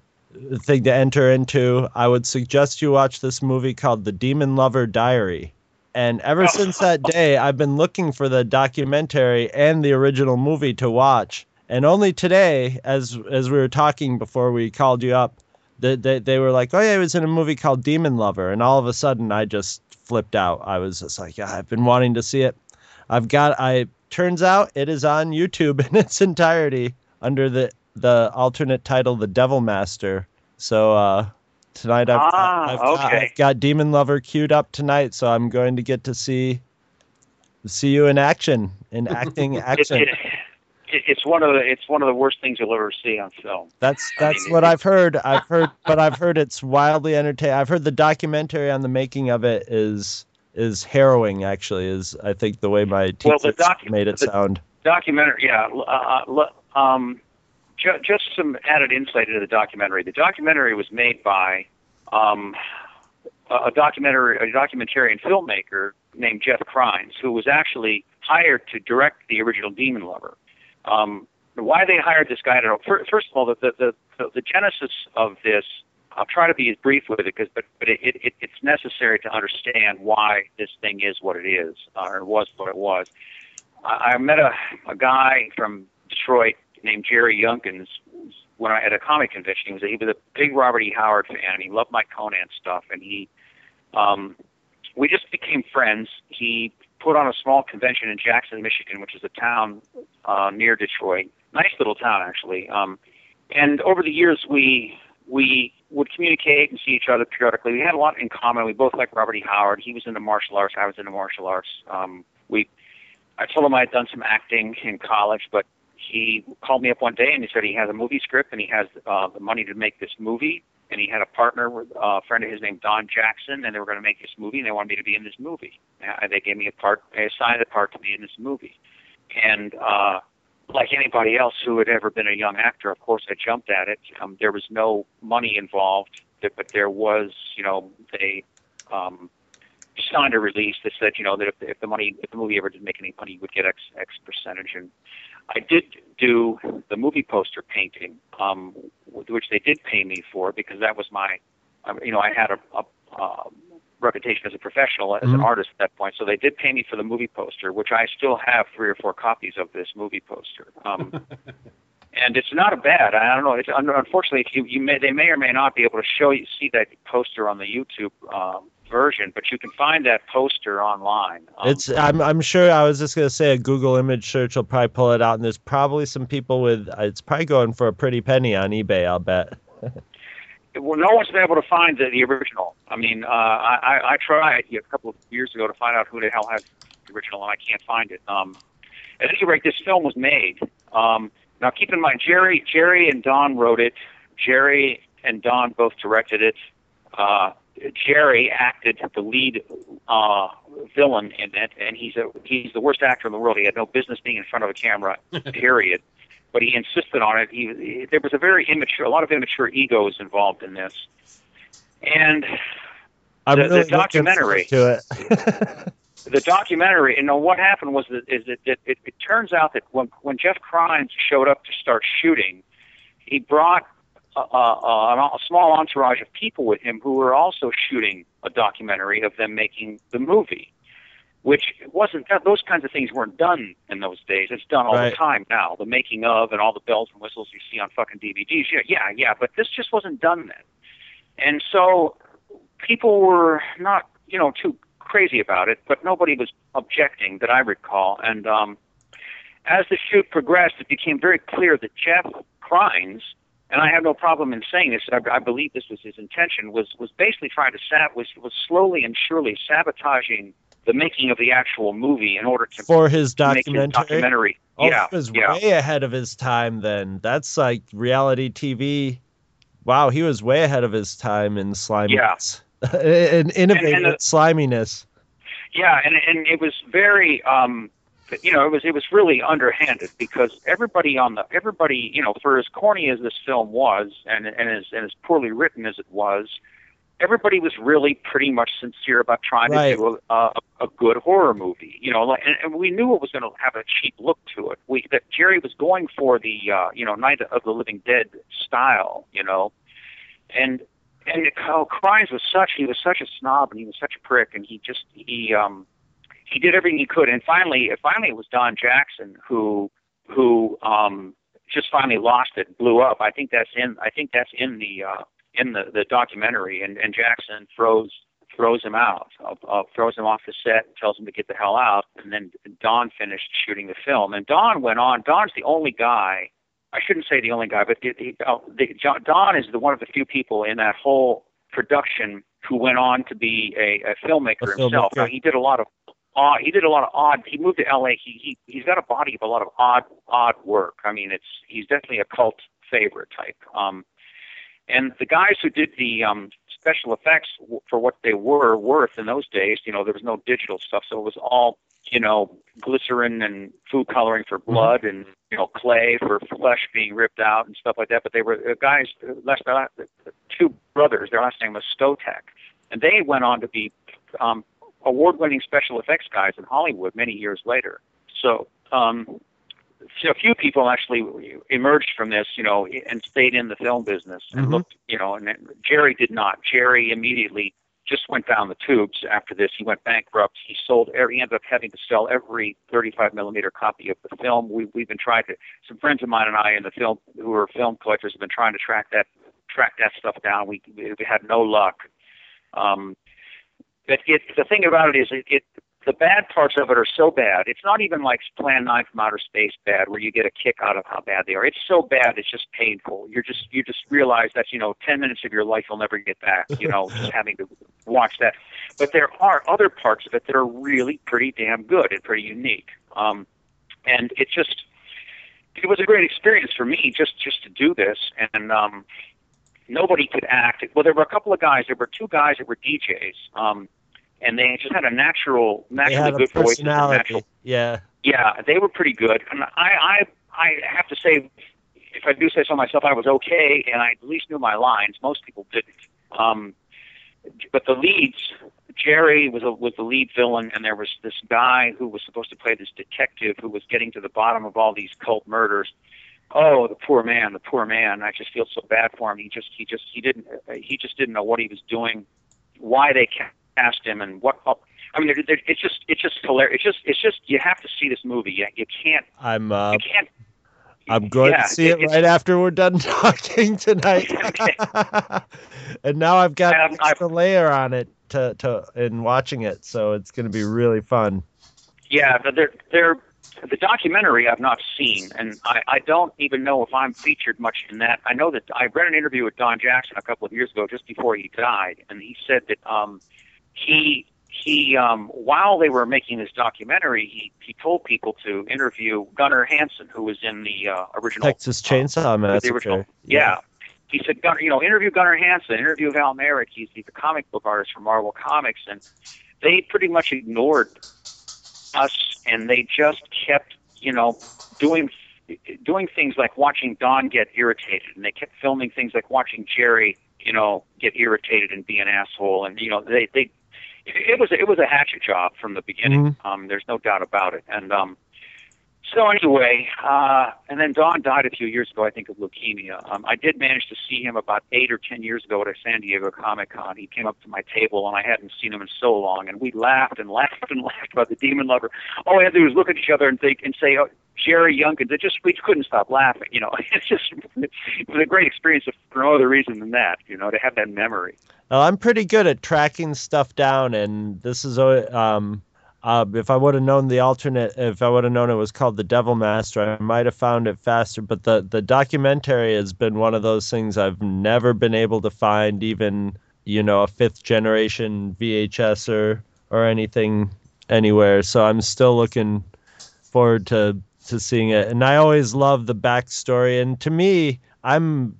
S4: thing to enter into? I would suggest you watch this movie called the demon lover diary. And ever since that day i've been looking for the documentary and the original movie to watch. And only today as as we were talking before we called you up they, they, they were like, oh yeah, he was in a movie called Demon Lover, and all of a sudden I just flipped out. I was just like, yeah, I've been wanting to see it. I've got. I turns out it is on YouTube in its entirety under the the alternate title, The Devil Master. So uh, tonight I've,
S3: ah,
S4: I've,
S3: okay.
S4: got, I've got Demon Lover queued up tonight, so I'm going to get to see see you in action in acting action.
S3: It, it, it's one of the it's one of the worst things you'll ever see on film.
S4: That's that's I mean, what I've heard. I've heard, but I've heard it's wildly entertaining. I've heard the documentary on the making of it is is harrowing. Actually, is I think the way my teacher well, docu- made it sound.
S3: Documentary, yeah. Uh, uh um, ju- just some added insight into the documentary. The documentary was made by um, a documentary a documentarian filmmaker named Jeff Kreines, who was actually hired to direct the original Demon Lover. Um, why they hired this guy, I don't know. First of all, the, the, the, the genesis of this, I'll try to be as brief with it, because, but, but it, it, it's necessary to understand why this thing is what it is, uh, or was what it was. I, I met a, a guy from Detroit named Jerry Younkins when I at a comic convention. He was a, he was a big Robert E. Howard fan, and he loved my Conan stuff, and he um, we just became friends. He put on a small convention in Jackson, Michigan, which is a town uh, near Detroit. Nice little town, actually. Um, and over the years, we we would communicate and see each other periodically. We had a lot in common. We both liked Robert E. Howard. He was into martial arts. I was into martial arts. Um, we, I told him I had done some acting in college, but he called me up one day and he said he has a movie script and he has uh, the money to make this movie and he had a partner, uh, a friend of his named Don Jackson, and they were going to make this movie, and they wanted me to be in this movie. And they gave me a part, they assigned a part to be in this movie. And uh, like anybody else who had ever been a young actor, of course, I jumped at it. Um, there was no money involved, but there was, you know, they um, signed a release that said, you know, that if, if the money, if the movie ever did make any money, you would get X X percentage. And I did do the movie poster painting, um, which they did pay me for because that was my, um, you know, I had a, a, a reputation as a professional, as mm-hmm. an artist at that point. So they did pay me for the movie poster, which I still have three or four copies of this movie poster. Um, and it's not a bad. I don't know. It's, unfortunately, you, you may, they may or may not be able to show you see that poster on the YouTube um, version, but you can find that poster online.
S4: Um, it's. I'm. I'm sure. I was just gonna say a Google image search will probably pull it out, and there's probably some people with. It's probably going for a pretty penny on eBay. I'll bet.
S3: well, no one's been able to find the, the original. I mean, uh, I, I tried a couple of years ago to find out who the hell has the original, and I can't find it. Um, at any rate, this film was made. Um, now, keep in mind, Jerry, Jerry and Don wrote it. Jerry and Don both directed it. Uh, Jerry acted the lead uh, villain in it, and he's a he's the worst actor in the world. He had no business being in front of a camera, period. but he insisted on it. He, he there was a very immature, a lot of immature egos involved in this, and
S4: I'm the, really the documentary to it.
S3: the documentary, you know, what happened was that is that it, it, it turns out that when when Jeff Kreines showed up to start shooting, he brought a, a, a small entourage of people with him who were also shooting a documentary of them making the movie, which wasn't those kinds of things weren't done in those days. It's done all right. the time now. The making of and all the bells and whistles you see on fucking DVDs. Yeah, yeah, yeah. But this just wasn't done then, and so people were not you know too crazy about it, but nobody was objecting that I recall. And um, as the shoot progressed, it became very clear that Jeff Kreines and I have no problem in saying this. I, I believe this was his intention. Was was basically trying to sab was was slowly and surely sabotaging the making of the actual movie in order to
S4: for his documentary. His
S3: documentary. Oh, yeah,
S4: he was
S3: yeah.
S4: way ahead of his time. Then that's like reality TV. Wow, he was way ahead of his time in sliminess. Yeah. and innovative and, and the, sliminess.
S3: Yeah, and and it was very um you know, it was it was really underhanded because everybody on the everybody, you know, for as corny as this film was and and as and as poorly written as it was, everybody was really pretty much sincere about trying right. to do a, a, a good horror movie. You know, and, and we knew it was going to have a cheap look to it. We that Jerry was going for the uh, you know Night of the Living Dead style. You know, and and oh, Kreines was such he was such a snob and he was such a prick and he just he um he did everything he could, and finally, finally, it was Don Jackson who who um, just finally lost it, blew up. I think that's in I think that's in the uh, in the the documentary, and and Jackson throws throws him out, uh, uh, throws him off the set, and tells him to get the hell out, and then Don finished shooting the film. And Don went on. Don's the only guy. I shouldn't say the only guy, but the, the, uh, the, John, Don is the one of the few people in that whole production who went on to be a, a filmmaker a himself. Filmmaker. Now, he did a lot of odd. He did a lot of odd. He moved to L.A. He he he's got a body of a lot of odd odd work. I mean, it's he's definitely a cult favorite type. Um, and the guys who did the um, special effects for what they were worth in those days, you know, there was no digital stuff, so it was all you know glycerin and food coloring for mm-hmm. blood and you know clay for flesh being ripped out and stuff like that. But they were the guys, last uh, two brothers. Their last name was Skotak, and they went on to be um, award-winning special effects guys in Hollywood many years later. So, um, so a few people actually emerged from this, you know, and stayed in the film business and mm-hmm. looked, you know, and Jerry did not. Jerry immediately just went down the tubes after this. He went bankrupt. He sold every, he ended up having to sell every 35 millimeter copy of the film. We, we've been trying to, some friends of mine and I in the film, who are film collectors, have been trying to track that, track that stuff down. We, we had no luck. Um, but it, the thing about it is, it, it the bad parts of it are so bad. It's not even like Plan 9 from Outer Space bad, where you get a kick out of how bad they are. It's so bad, it's just painful. You're just you just realize that you know 10 minutes of your life you'll never get back. You know, just having to watch that. But there are other parts of it that are really pretty damn good and pretty unique. Um, and it just it was a great experience for me just just to do this and um nobody could act well there were a couple of guys there were two guys that were djs um and they just had a natural, naturally good voice. Natural,
S4: yeah.
S3: Yeah, they were pretty good, and I, I, I have to say, if I do say so myself, I was okay, and I at least knew my lines. Most people didn't. Um, but the leads, Jerry was a, was the lead villain, and there was this guy who was supposed to play this detective who was getting to the bottom of all these cult murders. Oh, the poor man, the poor man! I just feel so bad for him. He just, he just, he didn't, he just didn't know what he was doing, why they cast him, and what. I mean, it's just, it's just hilarious. It's just, it's just, you have to see this movie. You, you can't.
S4: I'm. Uh,
S3: you can't.
S4: I'm going
S3: yeah,
S4: to see it,
S3: it
S4: right after we're done talking tonight. and now I've got an extra layer on it to, to in watching it, so it's going to be really fun.
S3: Yeah, but they're they're the documentary I've not seen, and I, I don't even know if I'm featured much in that. I know that I read an interview with Don Jackson a couple of years ago, just before he died, and he said that um, he he um, while they were making this documentary, he he told people to interview Gunnar Hansen, who was in the uh, original
S4: Texas Chainsaw
S3: the
S4: Massacre.
S3: original. Yeah. He said, Gunnar, you know, interview Gunnar Hansen, interview Val Mayerik. He's, he's a comic book artist for Marvel Comics, and they pretty much ignored us, and they just kept, you know, doing doing things like watching Don get irritated, and they kept filming things like watching Jerry, you know, get irritated and be an asshole, and you know, they they it was it was a hatchet job from the beginning. Um, there's no doubt about it, and um, so anyway, uh, and then Don died a few years ago, I think, of leukemia. Um, I did manage to see him about eight or ten years ago at a San Diego Comic Con. He came up to my table, and I hadn't seen him in so long, and we laughed and laughed and laughed about the Demon Lover. All we had to do was look at each other and think and say, oh, Jerry Younkins. It just we couldn't stop laughing. You know, it's just it was a great experience for no other reason than that. You know, to have that memory.
S4: Well, I'm pretty good at tracking stuff down, and this is a- um, uh, if I would have known the alternate, if I would have known it was called the Devil Master, I might have found it faster. But the the documentary has been one of those things I've never been able to find, even you know a fifth generation VHS or or anything anywhere. So I'm still looking forward to to seeing it. And I always love the backstory. And to me, I'm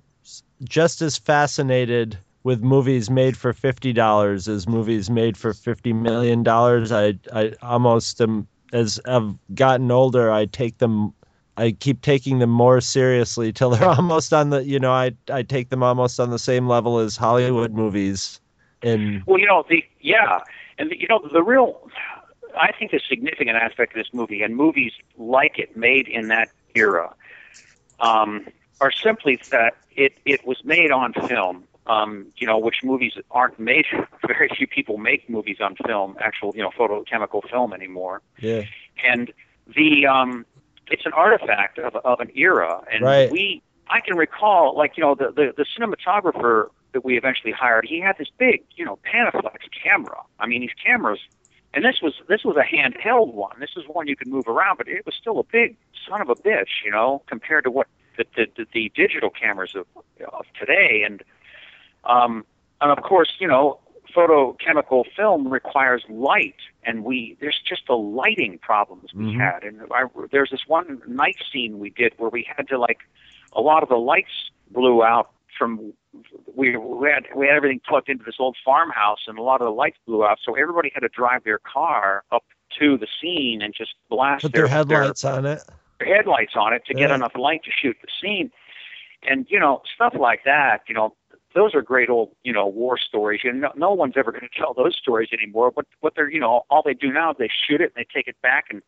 S4: just as fascinated with movies made for fifty dollars as movies made for fifty million dollars. I I almost am as I've gotten older, I take them. I keep taking them more seriously till they're almost on the. You know, I I take them almost on the same level as Hollywood movies. And
S3: Well, you know, the yeah, and the, you know the real, I think the significant aspect of this movie and movies like it made in that era, um, are simply that it it was made on film. Um, you know, which movies aren't made. Very few people make movies on film, actual you know photochemical film anymore.
S4: yeah,
S3: and the um it's an artifact of, of an era and
S4: Right.
S3: we i can recall like you know the, the the cinematographer that we eventually hired he had this big you know panaflex camera i mean these cameras and this was this was a handheld one this is one you could move around but it was still a big son of a bitch you know compared to what the the, the, the digital cameras of, of today and um and of course you know photochemical film requires light and we there's just the lighting problems we
S4: Mhm.
S3: had and I, there's this one night scene we did where we had to like a lot of the lights blew out from we we had we had everything plugged into this old farmhouse and a lot of the lights blew out so everybody had to drive their car up to the scene and just blast
S4: put
S3: their,
S4: their headlights on it.
S3: their headlights on it to get enough light to shoot the scene and you know stuff like that you know those are great old you know war stories and no, no one's ever going to tell those stories anymore but what they're you know all they do now is they shoot it and they take it back and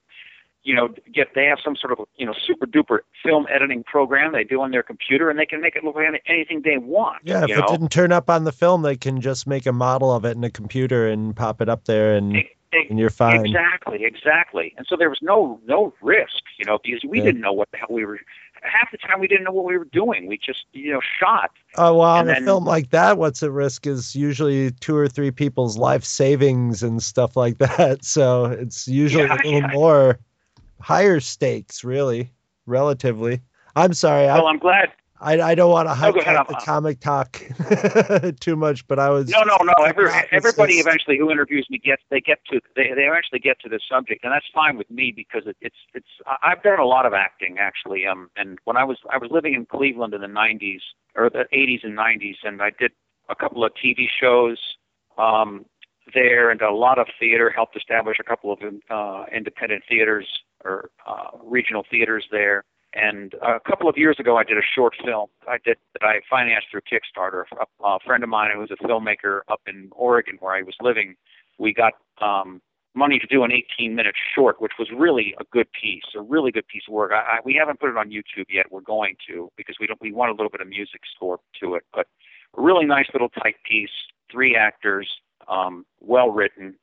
S3: you know get they have some sort of you know super duper film editing program they do on their computer and they can make it look like anything they want
S4: Yeah, if
S3: you
S4: it
S3: know
S4: didn't turn up on the film, they can just make a model of it in a computer and pop it up there, and
S3: e-
S4: and you're fine.
S3: Exactly, exactly. And so there was no no risk, you know, because we
S4: Yeah.
S3: didn't know what the hell we were. Half the time we didn't know what we were doing. We just you know shot.
S4: Oh well, on
S3: And
S4: a
S3: then-
S4: film like that, what's at risk is usually two or three people's life savings and stuff like that. So it's usually
S3: Yeah,
S4: a little
S3: yeah.
S4: more higher stakes, really, relatively. I'm sorry,
S3: Well, I'm glad.
S4: I, I don't want to hijack the comic talk too much, but I was
S3: No, no, no. Every, everybody eventually who interviews me gets they get to they they eventually get to this subject, and that's fine with me because it, it's it's I've done a lot of acting actually. Um, and when I was I was living in Cleveland in the '90s or the '80s and '90s, and I did a couple of TV shows um there and a lot of theater. Helped establish a couple of uh, independent theaters or uh, regional theaters there. And a couple of years ago, I did a short film. I did that I financed through Kickstarter. A, a friend of mine who was a filmmaker up in Oregon, where I was living, we got um, money to do an 18 minute short, which was really a good piece, a really good piece of work. I, I, we haven't put it on YouTube yet. We're going to because we don't. We want a little bit of music score to it, but a really nice little tight piece. Three actors, um, well written,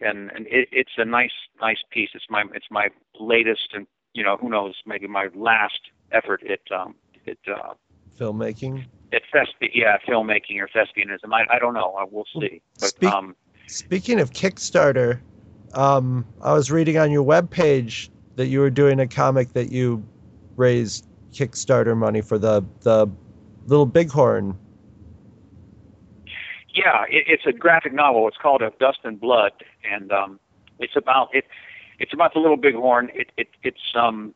S3: and and it, it's a nice nice piece. It's my it's my latest and you know who knows maybe my last effort at um, at uh,
S4: filmmaking.
S3: At thesp- yeah, filmmaking or thespianism. I I don't know. I will see. But
S4: Speak-
S3: um,
S4: Speaking of Kickstarter, um, I was reading on your webpage that you were doing a comic that you raised Kickstarter money for the the Little Bighorn.
S3: Yeah, it, it's a graphic novel. It's called Of Dust and Blood, and um, it's about it. It's about the Little Bighorn. It, it it's um,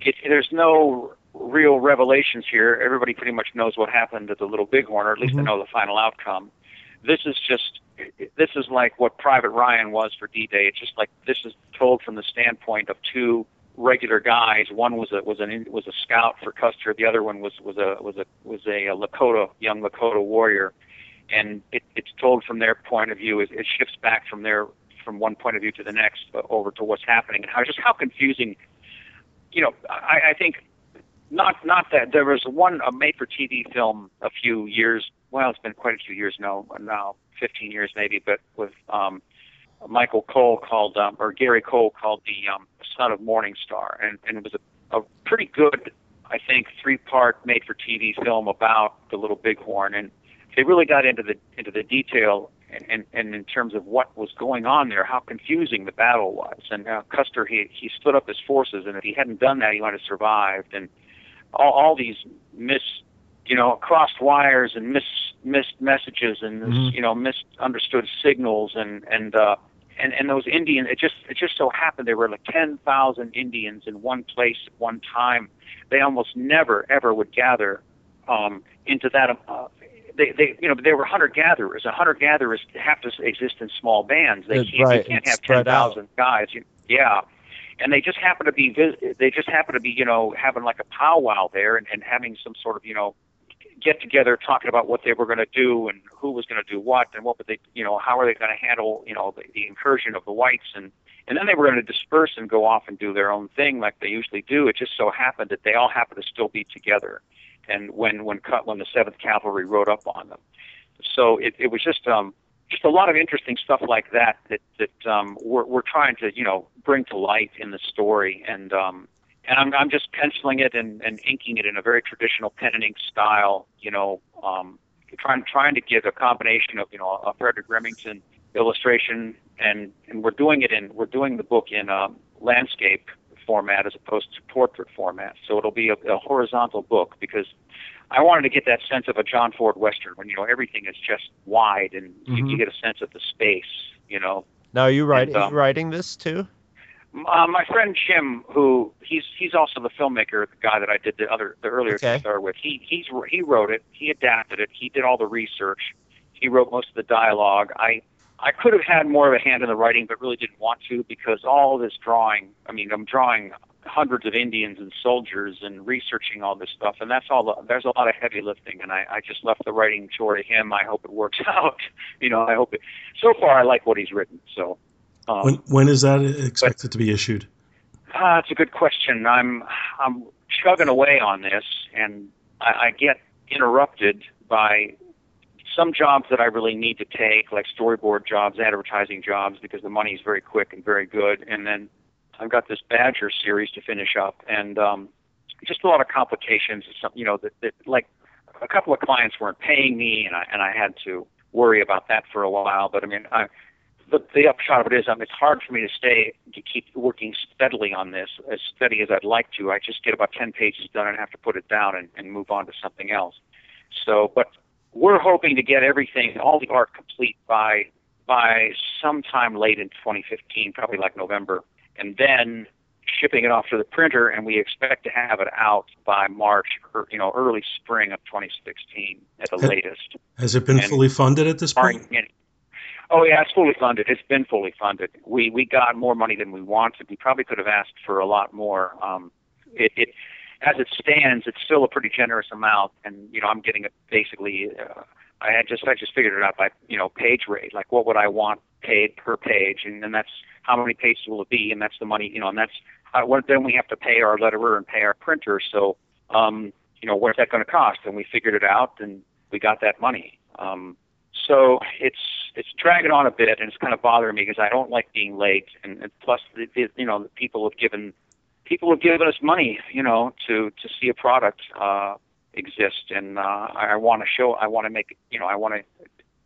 S3: it, there's no real revelations here. Everybody pretty much knows what happened to the Little Bighorn, or at least
S4: Mhm.
S3: they know the final outcome. This is just this is like what Private Ryan was for D-Day. It's just like this is told from the standpoint of two regular guys. One was a was an was a scout for Custer. The other one was was a was a was a, Lakota young Lakota warrior, and it, it's told from their point of view. It, it shifts back from their from one point of view to the next uh, over to what's happening and how just how confusing. You know, I, I think not not that there was one a made for TV film a few years. Well, it's been quite a few years now. Now, 15 years maybe, but with um, Michael Cole called um, or Gary Cole called the um, Son of Morning Star, and, and it was a, a pretty good, I think, three-part made-for-TV film about the Little Bighorn, and they really got into the into the detail and, and, and in terms of what was going on there, how confusing the battle was, and uh, Custer he he split up his forces, and if he hadn't done that, he might have survived, and all, all these mis you know crossed wires and mis missed messages and
S4: Mhm.
S3: you know misunderstood signals. And and uh and and those Indians it just it just so happened there were like 10,000 Indians in one place at one time. They almost never ever would gather um into that uh, they they you know they were hunter gatherers. And hunter gatherers have to exist in small bands. They can't
S4: right,
S3: you can't have 10,000 guys you, yeah. And they just happen to be they just happen to be you know having like a powwow there and, and having some sort of you know get together talking about what they were going to do and who was going to do what and what would they you know how are they going to handle you know the, the incursion of the whites. And and then they were going to disperse and go off and do their own thing like they usually do. It just so happened that they all happened to still be together and when when cut when the seventh cavalry rode up on them. So it, it was just um just a lot of interesting stuff like that that that um we're we're trying to you know bring to light in the story. And um and I'm I'm just penciling it and, and inking it in a very traditional pen and ink style, you know, um, trying trying to give a combination of you know a Frederic Remington illustration and and we're doing it in we're doing the book in um, landscape format as opposed to portrait format, so it'll be a, a horizontal book because I wanted to get that sense of a John Ford Western when you know everything is just wide and you,
S4: Mhm.
S3: you get a sense of the space, you know,
S4: Now, are you writing
S3: um,
S4: writing this too?
S3: uh, my friend Jim, who he's he's also the filmmaker, the guy that I did the other the earlier
S4: Okay.
S3: Kickstarter with. He he's he wrote it, he adapted it, he did all the research, he wrote most of the dialogue. I I could have had more of a hand in the writing, but really didn't want to because all this drawing. I mean, I'm drawing hundreds of Indians and soldiers and researching all this stuff, and that's all. The, there's a lot of heavy lifting, and I, I just left the writing chore to him. I hope it works out. You know, I hope it. So far, I like what he's written. So. Um,
S2: When when is that expected to be issued?
S3: Ah, that's a good question. I'm I'm chugging away on this, and I, I get interrupted by some jobs that I really need to take, like storyboard jobs, advertising jobs, because the money is very quick and very good. And then I've got this Badger series to finish up, and um, just a lot of complications. Some, you know, that, that like a couple of clients weren't paying me, and I and I had to worry about that for a while. But I mean, I the, the upshot of it is, um, it's hard for me to stay to keep working steadily on this as steady as I'd like to. I just get about ten pages done and have to put it down and, and move on to something else. So, but we're hoping to get everything, all the art complete by by sometime late in 2015, probably like November, and then shipping it off to the printer, and we expect to have it out by March, or you know, early spring of 2016 at the
S2: Okay.
S3: latest.
S2: Has it been
S3: And-
S2: fully funded at this point?
S3: Oh yeah, it's fully funded. It's been fully funded. We we got more money than we wanted. We probably could have asked for a lot more. Um, it, it as it stands, it's still a pretty generous amount, and you know, I'm getting it basically. Uh, I had just I just figured it out by you know page rate, like what would I want paid per page, and then that's how many pages will it be, and that's the money, you know, and that's uh, what then we have to pay our letterer and pay our printer. So, um, you know, what's that going to cost? And we figured it out, and we got that money. Um, so it's it's dragging on a bit, and it's kind of bothering me because I don't like being late, and, and plus, the, the, you know, the people have given people have given us money, you know, to to see a product uh, exist, and uh, I, want to show, I want to make, you know, I want to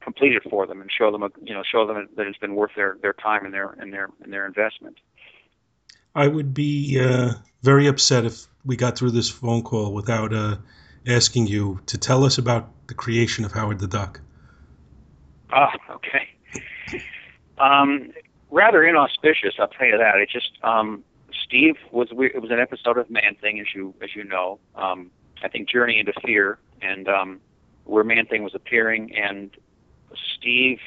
S3: complete it for them and show them, a, you know, show them that it's been worth their their time and their and their and their investment.
S2: I would be uh, very upset if we got through this phone call without uh, asking you to tell us about the creation of Howard the Duck.
S3: Ah, okay. Um, rather inauspicious, I'll tell you that. It just um, Steve was it was an episode of Man Thing, as you as you know. Um, I think Journey into Fear, and um, where Man Thing was appearing, and Steve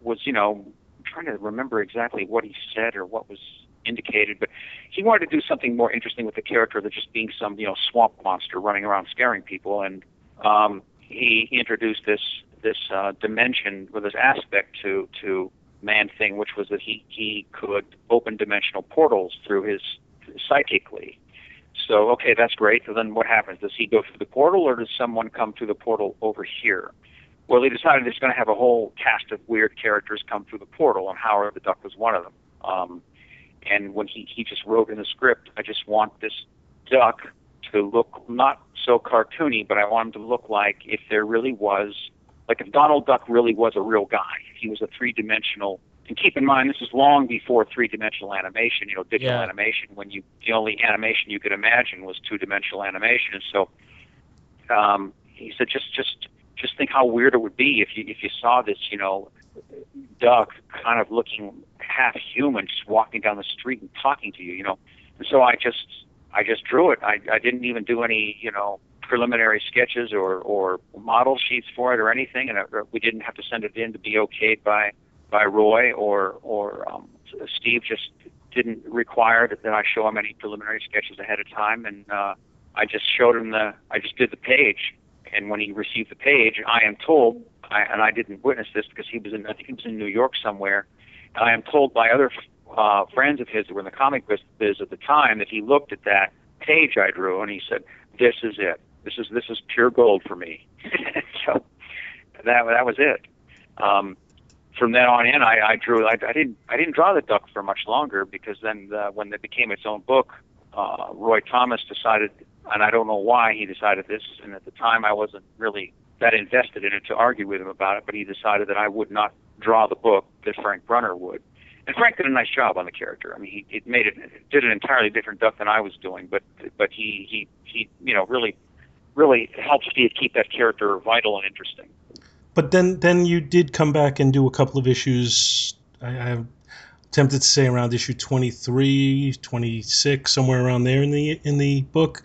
S3: was, you know, trying to remember exactly what he said or what was indicated, but he wanted to do something more interesting with the character than just being some, you know, swamp monster running around scaring people. And um, he, he introduced this this uh, dimension with this aspect to to Man Thing, which was that he he could open dimensional portals through his psychically. So okay, that's great. So then what happens? Does he go through the portal, or does someone come through the portal over here? Well, he decided he's going to have a whole cast of weird characters come through the portal, and Howard the Duck was one of them. Um, and when he he just wrote in the script, I just want this duck to look not so cartoony, but I want him to look like if there really was like if Donald Duck really was a real guy, he was a three dimensional and keep in mind this is long before three dimensional animation, you know, digital yeah. animation when you the only animation you could imagine was two dimensional animation. And so um he said just just just think how weird it would be if you if you saw this, you know, duck kind of looking half human just walking down the street and talking to you, you know. And so I just I just drew it. I I didn't even do any, you know, preliminary sketches or, or model sheets for it or anything, and it, we didn't have to send it in to be okayed by by Roy or or um, Steve. Just didn't require that, that I show him any preliminary sketches ahead of time, and uh, I just showed him the I just did the page, and when he received the page, I am told, I, and I didn't witness this because he was in I think he was in New York somewhere, and I am told by other uh, friends of his that were in the comic biz at the time that he looked at that page I drew and he said, "This is it this is this is pure gold for me. so that that was it. Um, from then on in, I, I drew. I, I didn't I didn't draw the duck for much longer because then the, when it became its own book, uh, Roy Thomas decided, and I don't know why he decided this. And at the time, I wasn't really that invested in it to argue with him about it. But he decided that I would not draw the book that Frank Brunner would. And Frank did a nice job on the character. I mean, he it made it did an entirely different duck than I was doing, but but he he he you know really really helps Steve keep that character vital and interesting.
S2: But then, then you did come back and do a couple of issues. I, I'm tempted to say around issue 23, 26, somewhere around there in the in the book.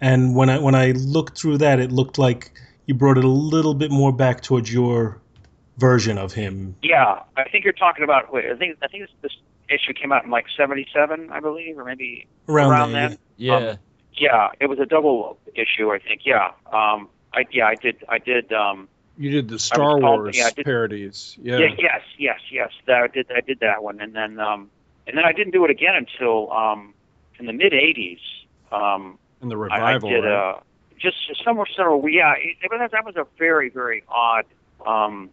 S2: And when I when I looked through that, it looked like you brought it a little bit more back towards your version of him.
S3: Yeah, I think you're talking about. Wait, I think I think this, this issue came out in like '77, I believe, or maybe around, around then.
S4: Yeah. Um,
S3: yeah, it was a double issue, I think. Yeah, um, I yeah, I did, I did. Um,
S1: you did the Star Wars yeah, did, parodies. Yeah. yeah.
S3: Yes, yes, yes. That, I did. I did that one, and then um, and then I didn't do it again until um, in the mid '80s. Um,
S1: in the revival,
S3: I, I did
S1: right?
S3: uh, just somewhere, somewhere. Yeah, it, it, that was a very, very odd. Um,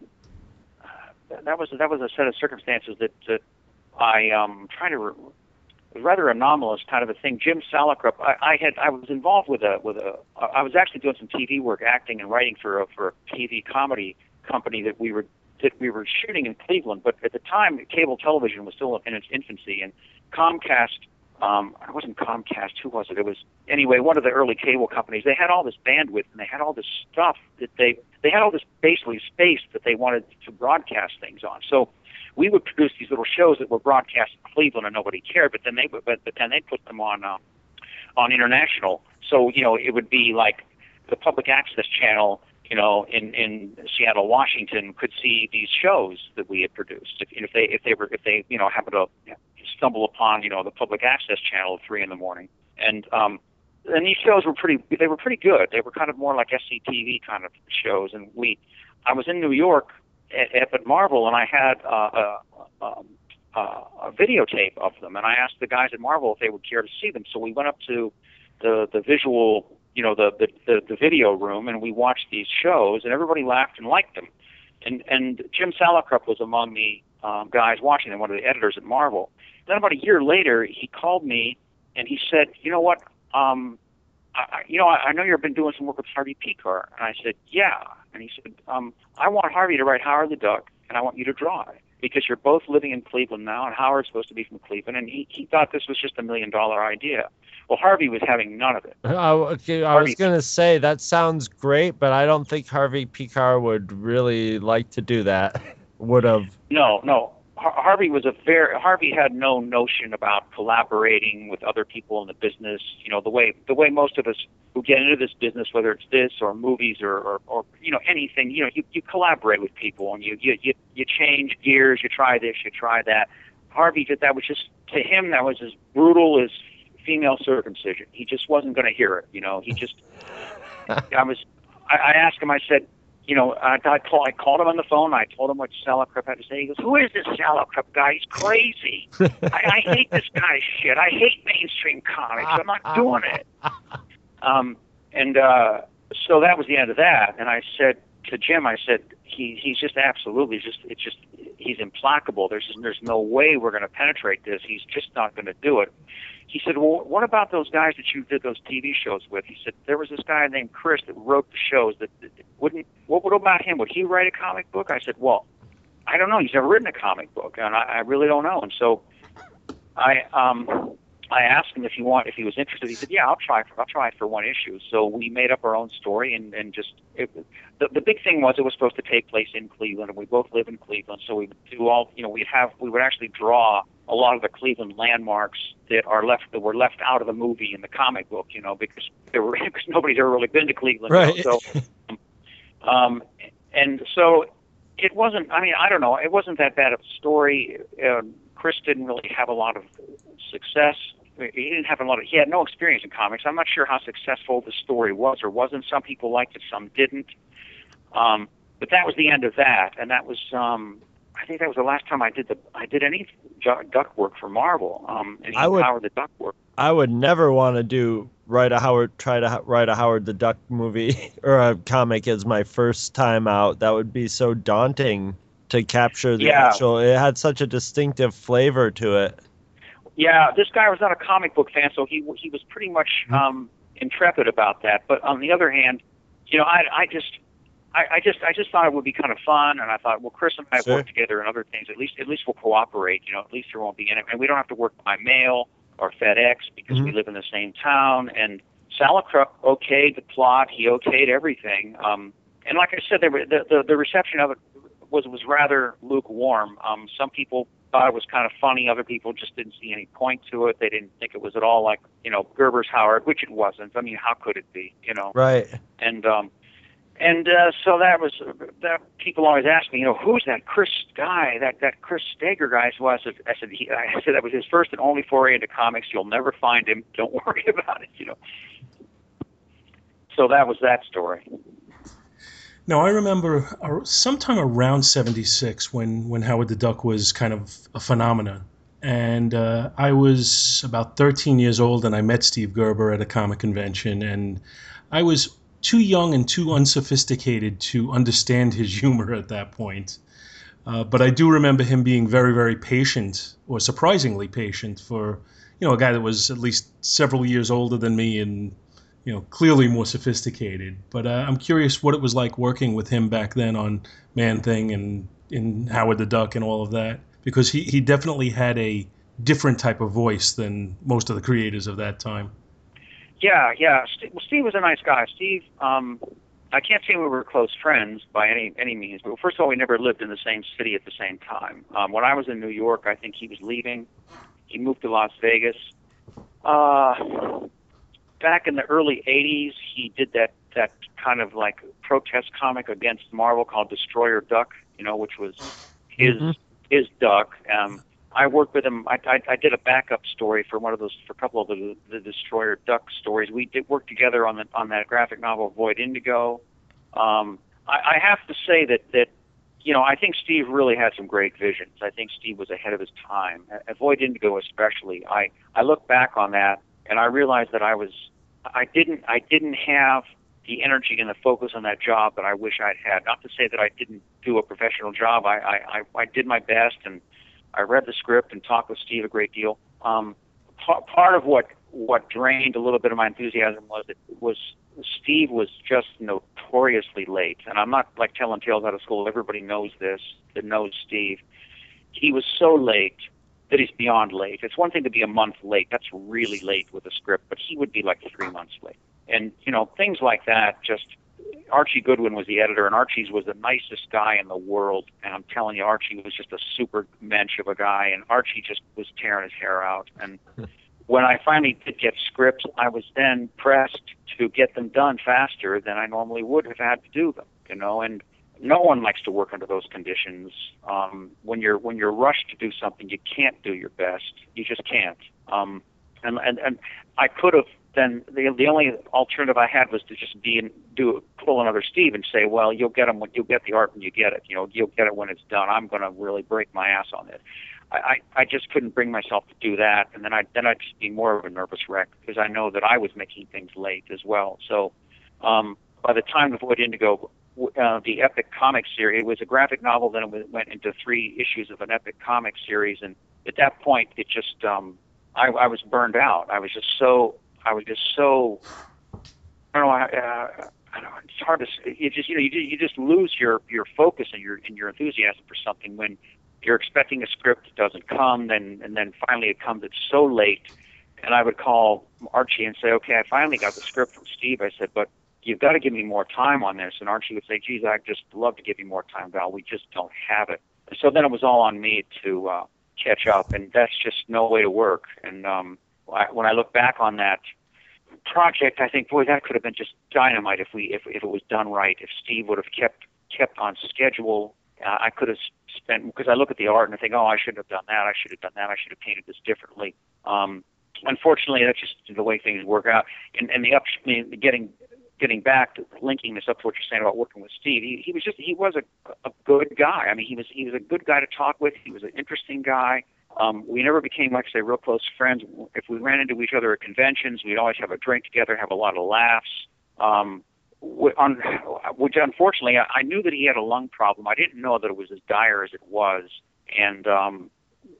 S3: that was that was a set of circumstances that that I um trying to re- rather anomalous kind of a thing. Jim Salicrup, I, I had I was involved with a with a I was actually doing some TV work, acting and writing for a, for a TV comedy company that we were that we were shooting in Cleveland. But at the time, cable television was still in its infancy, and Comcast. Um, it wasn't Comcast. Who was it? It was anyway one of the early cable companies. They had all this bandwidth and they had all this stuff that they they had all this basically space that they wanted to broadcast things on. So we would produce these little shows that were broadcast in Cleveland and nobody cared, but then they would, but, but then they put them on um, on international. So you know, it would be like the public access channel, you know, in in Seattle, Washington, could see these shows that we had produced. If, if they if they were if they you know happen to stumble upon you know the public access channel at three in the morning, and um, and these shows were pretty. They were pretty good. They were kind of more like SCTV kind of shows. And we, I was in New York at, at Marvel, and I had uh, a, um, uh, a videotape of them, and I asked the guys at Marvel if they would care to see them. So we went up to the the visual, you know, the the the, the video room, and we watched these shows, and everybody laughed and liked them. And and Jim Salicrup was among the um, guys watching them, one of the editors at Marvel. Then about a year later, he called me and he said, "You know what? Um, I, you know, I, I know you've been doing some work with Harvey Pekar." And I said, "Yeah." And he said, um, "I want Harvey to write Howard the Duck, and I want you to draw it." Because you're both living in Cleveland now, and Howard's supposed to be from Cleveland, and he, he thought this was just a million dollar idea. Well, Harvey was having none of it.
S4: I, okay, I was going to say that sounds great, but I don't think Harvey Pekar would really like to do that. would have.
S3: No, no. Harvey was a very Harvey had no notion about collaborating with other people in the business. You know the way the way most of us who get into this business, whether it's this or movies or or, or you know anything, you know you you collaborate with people and you you you you change gears. You try this, you try that. Harvey did that was just to him that was as brutal as female circumcision. He just wasn't going to hear it. You know he just I was I, I asked him. I said you know, I, I, call, I called him on the phone. I told him what Salicrup had to say. He goes, "Who is this Salicrup guy? He's crazy. I, I hate this guy's shit. I hate mainstream comics. I'm not doing it." Um, and uh, so that was the end of that. And I said to Jim, I said, "He he's just absolutely just it's just he's implacable. There's just, there's no way we're going to penetrate this. He's just not going to do it." He said, "Well, what about those guys that you did those TV shows with?" He said, "There was this guy named Chris that wrote the shows. That, that wouldn't what would about him? Would he write a comic book?" I said, "Well, I don't know. He's never written a comic book, and I, I really don't know." And so, I um I asked him if he want if he was interested. He said, "Yeah, I'll try for I'll try for one issue." So we made up our own story and and just it, the the big thing was it was supposed to take place in Cleveland, and we both live in Cleveland, so we do all you know we'd have we would actually draw a lot of the Cleveland landmarks that are left that were left out of the movie in the comic book, you know, because there were because nobody's ever really been to Cleveland.
S4: Right.
S3: You know, so, um, and so it wasn't. I mean, I don't know. It wasn't that bad of a story. Uh, Chris didn't really have a lot of success. He didn't have a lot of. He had no experience in comics. I'm not sure how successful the story was or wasn't. Some people liked it, some didn't. Um, but that was the end of that, and that was um, I think that was the last time I did the I did any duck work for Marvel. Um, any I would, Howard the Duck work.
S4: I would never want to do write a Howard try to write a Howard the Duck movie or a comic as my first time out. That would be so daunting to capture the yeah. actual. It had such a distinctive flavor to it.
S3: Yeah, this guy was not a comic book fan, so he he was pretty much mm-hmm. um, intrepid about that. But on the other hand, you know, I I just I, I just I just thought it would be kind of fun, and I thought, well, Chris and I sure. work together and other things. At least at least we'll cooperate. You know, at least there won't be any, and we don't have to work by mail or FedEx because mm-hmm. we live in the same town. And Salicrup okayed the plot. He okayed everything. Um, and like I said, there were, the, the the reception of it was was rather lukewarm. Um, some people thought it was kind of funny. Other people just didn't see any point to it. They didn't think it was at all like you know Gerber's Howard, which it wasn't. I mean, how could it be? You know,
S4: right?
S3: And um, and uh, so that was that. People always ask me, you know, who's that Chris guy? That that Chris Steger guy? So I said, I said, he, I said that was his first and only foray into comics. You'll never find him. Don't worry about it. You know. So that was that story.
S2: Now I remember uh, sometime around '76 when when Howard the Duck was kind of a phenomenon, and uh, I was about 13 years old, and I met Steve Gerber at a comic convention, and I was too young and too unsophisticated to understand his humor at that point. Uh, but I do remember him being very, very patient, or surprisingly patient, for you know a guy that was at least several years older than me and you know clearly more sophisticated. But uh, I'm curious what it was like working with him back then on Man Thing and in Howard the Duck and all of that, because he he definitely had a different type of voice than most of the creators of that time.
S3: Yeah, yeah. Steve, well, Steve was a nice guy. Steve, um, I can't say we were close friends by any any means, but first of all, we never lived in the same city at the same time. Um, when I was in New York, I think he was leaving. He moved to Las Vegas. Uh, back in the early '80s, he did that that kind of like protest comic against Marvel called Destroyer Duck, you know, which was his mm-hmm. his duck. Um, I worked with him. I, I, I did a backup story for one of those, for a couple of the, the Destroyer Duck stories. We did work together on the on that graphic novel Void Indigo. Um, I, I have to say that that you know I think Steve really had some great visions. I think Steve was ahead of his time. At Void Indigo, especially, I I look back on that and I realized that I was I didn't I didn't have the energy and the focus on that job that I wish I'd had. Not to say that I didn't do a professional job. I, I, I did my best and I read the script and talked with Steve a great deal. Um, p- part of what what drained a little bit of my enthusiasm was it was Steve was just notoriously late, and I'm not like telling tales out of school. Everybody knows this that knows Steve. He was so late that he's beyond late. It's one thing to be a month late. That's really late with a script, but he would be like three months late. And you know things like that just Archie Goodwin was the editor, and Archie's was the nicest guy in the world. And I'm telling you, Archie was just a super mensch of a guy, and Archie just was tearing his hair out. And when I finally did get scripts, I was then pressed to get them done faster than I normally would have had to do them. You know, and no one likes to work under those conditions. Um, when you're when you're rushed to do something, you can't do your best. You just can't. Um, and and and I could have then the the only alternative I had was to just be and do pull another Steve and say, well, you'll get them when you'll get the art when you get it. You know, you'll get it when it's done. I'm going to really break my ass on it. I, I I just couldn't bring myself to do that, and then I then I'd just be more of a nervous wreck because I know that I was making things late as well. So um, by the time the Void Indigo, uh, the epic comic series, it was a graphic novel. Then it went into three issues of an epic comic series, and at that point, it just um, I, I was burned out. I was just so I was just so I don't know. Uh, I don't know. It's hard to. You just you know you you just lose your your focus and your and your enthusiasm for something when you're expecting a script that doesn't come, then and then finally it comes. It's so late, and I would call Archie and say, "Okay, I finally got the script from Steve." I said, "But you've got to give me more time on this." And Archie would say, "Geez, I'd just love to give you more time, Val. We just don't have it." And so then it was all on me to uh, catch up, and that's just no way to work. And um, I, when I look back on that project, I think, boy, that could have been just dynamite if we if if it was done right. If Steve would have kept kept on schedule, uh, I could have spent because I look at the art and I think, oh, I should have done that. I should have done that. I should have painted this differently. Um, unfortunately, that's just the way things work out. And and the up getting getting back to linking this up to what you're saying about working with Steve, he, he was just he was a, a good guy. I mean, he was he was a good guy to talk with. He was an interesting guy. Um, we never became, like I say, real close friends. If we ran into each other at conventions, we'd always have a drink together, have a lot of laughs. Um, on, which unfortunately, I, I knew that he had a lung problem. I didn't know that it was as dire as it was. And um,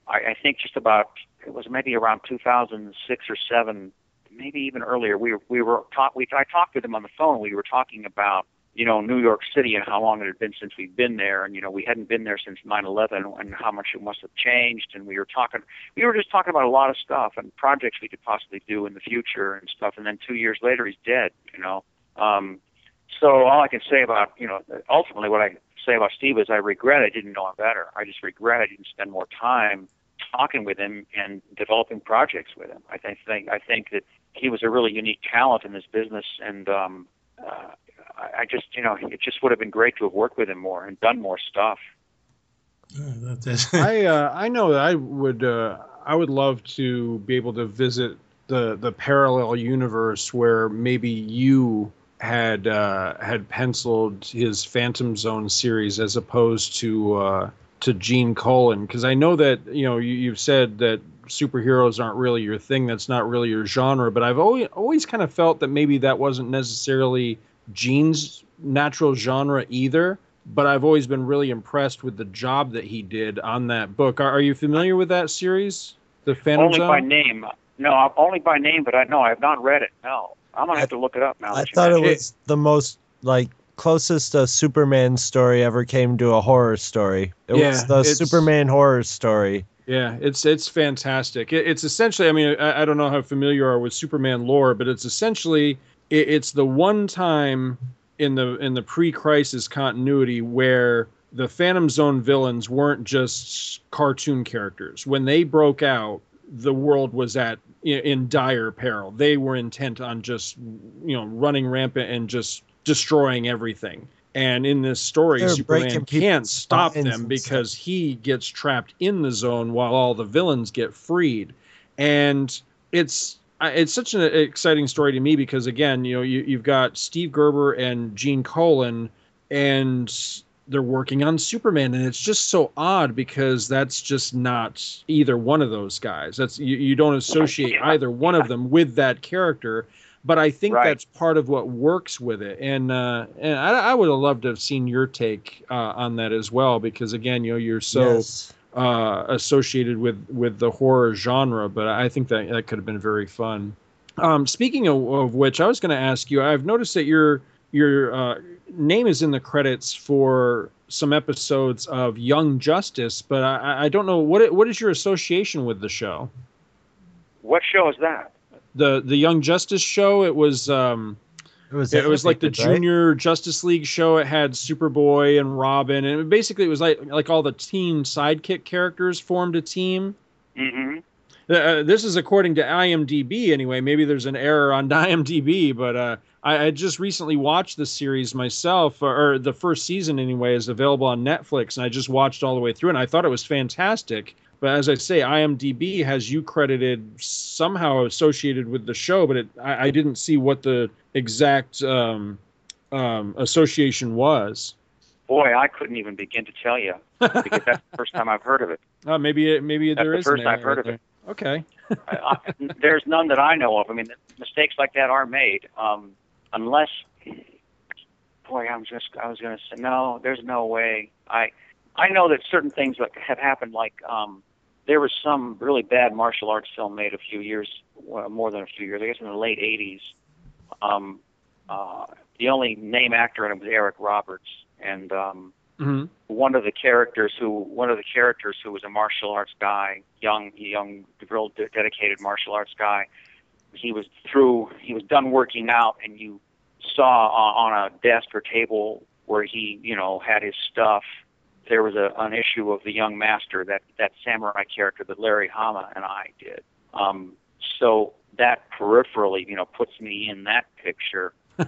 S3: I, I think just about it was maybe around 2006 or seven, maybe even earlier. We we were talk, we I talked with him on the phone. We were talking about you know, New York City and how long it had been since we'd been there. And, you know, we hadn't been there since 9-11 and how much it must have changed. And we were talking, we were just talking about a lot of stuff and projects we could possibly do in the future and stuff. And then two years later, he's dead, you know. Um, so all I can say about, you know, ultimately what I say about Steve is I regret I didn't know him better. I just regret I didn't spend more time talking with him and developing projects with him. I think, I think that he was a really unique talent in this business and, um, uh, I just, you know, it just would have been great to have worked with him more and done more stuff.
S1: I uh, I know that I would uh, I would love to be able to visit the the parallel universe where maybe you had uh, had penciled his Phantom Zone series as opposed to uh, to Gene Colan because I know that you know you, you've said that superheroes aren't really your thing. That's not really your genre. But I've always always kind of felt that maybe that wasn't necessarily Gene's natural genre either, but I've always been really impressed with the job that he did on that book. Are, are you familiar with that series, The Phantom
S3: Only
S1: Zone?
S3: by name. No, only by name, but I know I have not read it. No, I'm gonna have to look it up now.
S4: I thought it was the most like closest a Superman story ever came to a horror story. It
S1: Yeah,
S4: was the Superman horror story.
S1: Yeah, it's it's fantastic. It, it's essentially, I mean, I, I don't know how familiar you are with Superman lore, but it's essentially it, it's the one time in the in the pre-crisis continuity where the Phantom Zone villains weren't just cartoon characters. When they broke out, the world was at in, in dire peril. They were intent on just you know running rampant and just destroying everything. And in this story,
S4: They're
S1: Superman can't stop them because he gets trapped in the zone while all the villains get freed. And it's I- it's such an exciting story to me because again, you know, you, you've got Steve Gerber and Gene Colan, and they're working on Superman, and it's just so odd because that's just not either one of those guys. That's you, you don't associate either one of them with that character. But I think
S3: Right.
S1: that's part of what works with it, and uh, and I, I would have loved to have seen your take uh, on that as well, because again, you know, you're so
S4: Yes.
S1: Uh, associated with with the horror genre, but I think that that could have been very fun. Um, speaking of, of which, I was going to ask you. I've noticed that your your uh, name is in the credits for some episodes of Young Justice, but I, I don't know what what is your association with the show.
S3: What show is that?
S1: the The Young Justice show. It was um,
S4: It was,
S1: it was like the
S4: right?
S1: junior Justice League show. It had Superboy and Robin, and basically it was like like all the teen sidekick characters formed a team.
S3: Mm-hmm.
S1: Uh, this is according to IMDb anyway. Maybe there's an error on IMDb, but uh, I, I just recently watched the series myself, or, or the first season anyway, is available on Netflix, and I just watched all the way through, and I thought it was fantastic. But as I say, IMDb has you credited somehow associated with the show, but it, I, I didn't see what the exact um, um, association was.
S3: Boy, I couldn't even begin to tell you because that's the first time I've heard of it.
S1: Uh, maybe it, maybe
S3: That's
S1: there
S3: the
S1: is
S3: first I've heard of
S1: there.
S3: it.
S1: Okay.
S3: I, I, there's none that I know of. I mean, mistakes like that are made, um, unless. Boy, I'm just. I was going to say no. There's no way. I, I know that certain things that have happened. Like um, there was some really bad martial arts film made a few years, well, more than a few years. I guess in the late '80s. Um, uh, the only name actor in it was Eric Roberts, and um,
S1: hmm
S3: one of the characters who one of the characters who was a martial arts guy, young young real de- dedicated martial arts guy. He was through. He was done working out, and you saw on, on a desk or table where he, you know, had his stuff. There was a an issue of the Young Master that that samurai character that Larry Hama and I did. Um, so that peripherally, you know, puts me in that picture.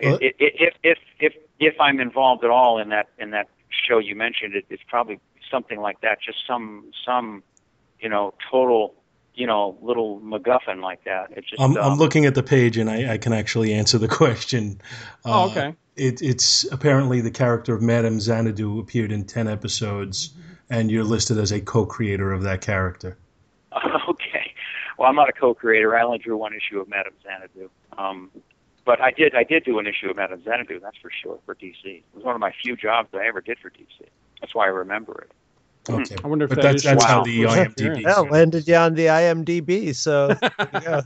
S3: If, if if if if I'm involved at all in that in that show you mentioned, it, it's probably something like that. Just some some you know total you know little MacGuffin like that. It just
S2: I'm,
S3: um,
S2: I'm looking at the page and I, I can actually answer the question.
S1: Oh,
S2: Uh,
S1: okay.
S2: It, it's apparently the character of Madame Xanadu appeared in 10 episodes, and you're listed as a co creator of that character.
S3: okay. Well, I'm not a co-creator. I only drew one issue of Madame Xanadu. Um, but I did I did do an issue of Madame Xanadu. That's for sure for DC. It was one of my few jobs I ever did for DC. That's why I remember it.
S2: Okay.
S1: I wonder if
S2: But
S1: that
S2: that's,
S1: issue
S2: that's how the
S1: was
S2: IMDb.
S4: Yeah, landed you on the IMDb. So yeah.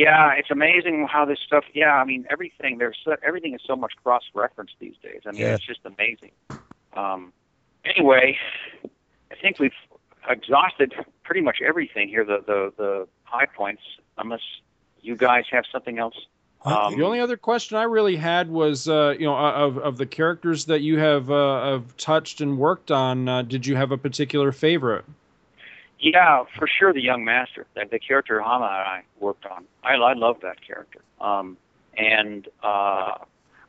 S3: Yeah, it's amazing how this stuff. Yeah, I mean everything. There's so, everything is so much cross reference these days. I mean
S4: Yeah.
S3: it's just amazing. Um, anyway, I think we've exhausted pretty much everything here. The the the high points. Unless you guys have something else. Um,
S1: The only other question I really had was, uh, you know, of of the characters that you have uh, have touched and worked on. Uh, did you have a particular favorite?
S3: Yeah, for sure, the young master, the, the character Hama and I worked on. I, I love that character. Um, and uh,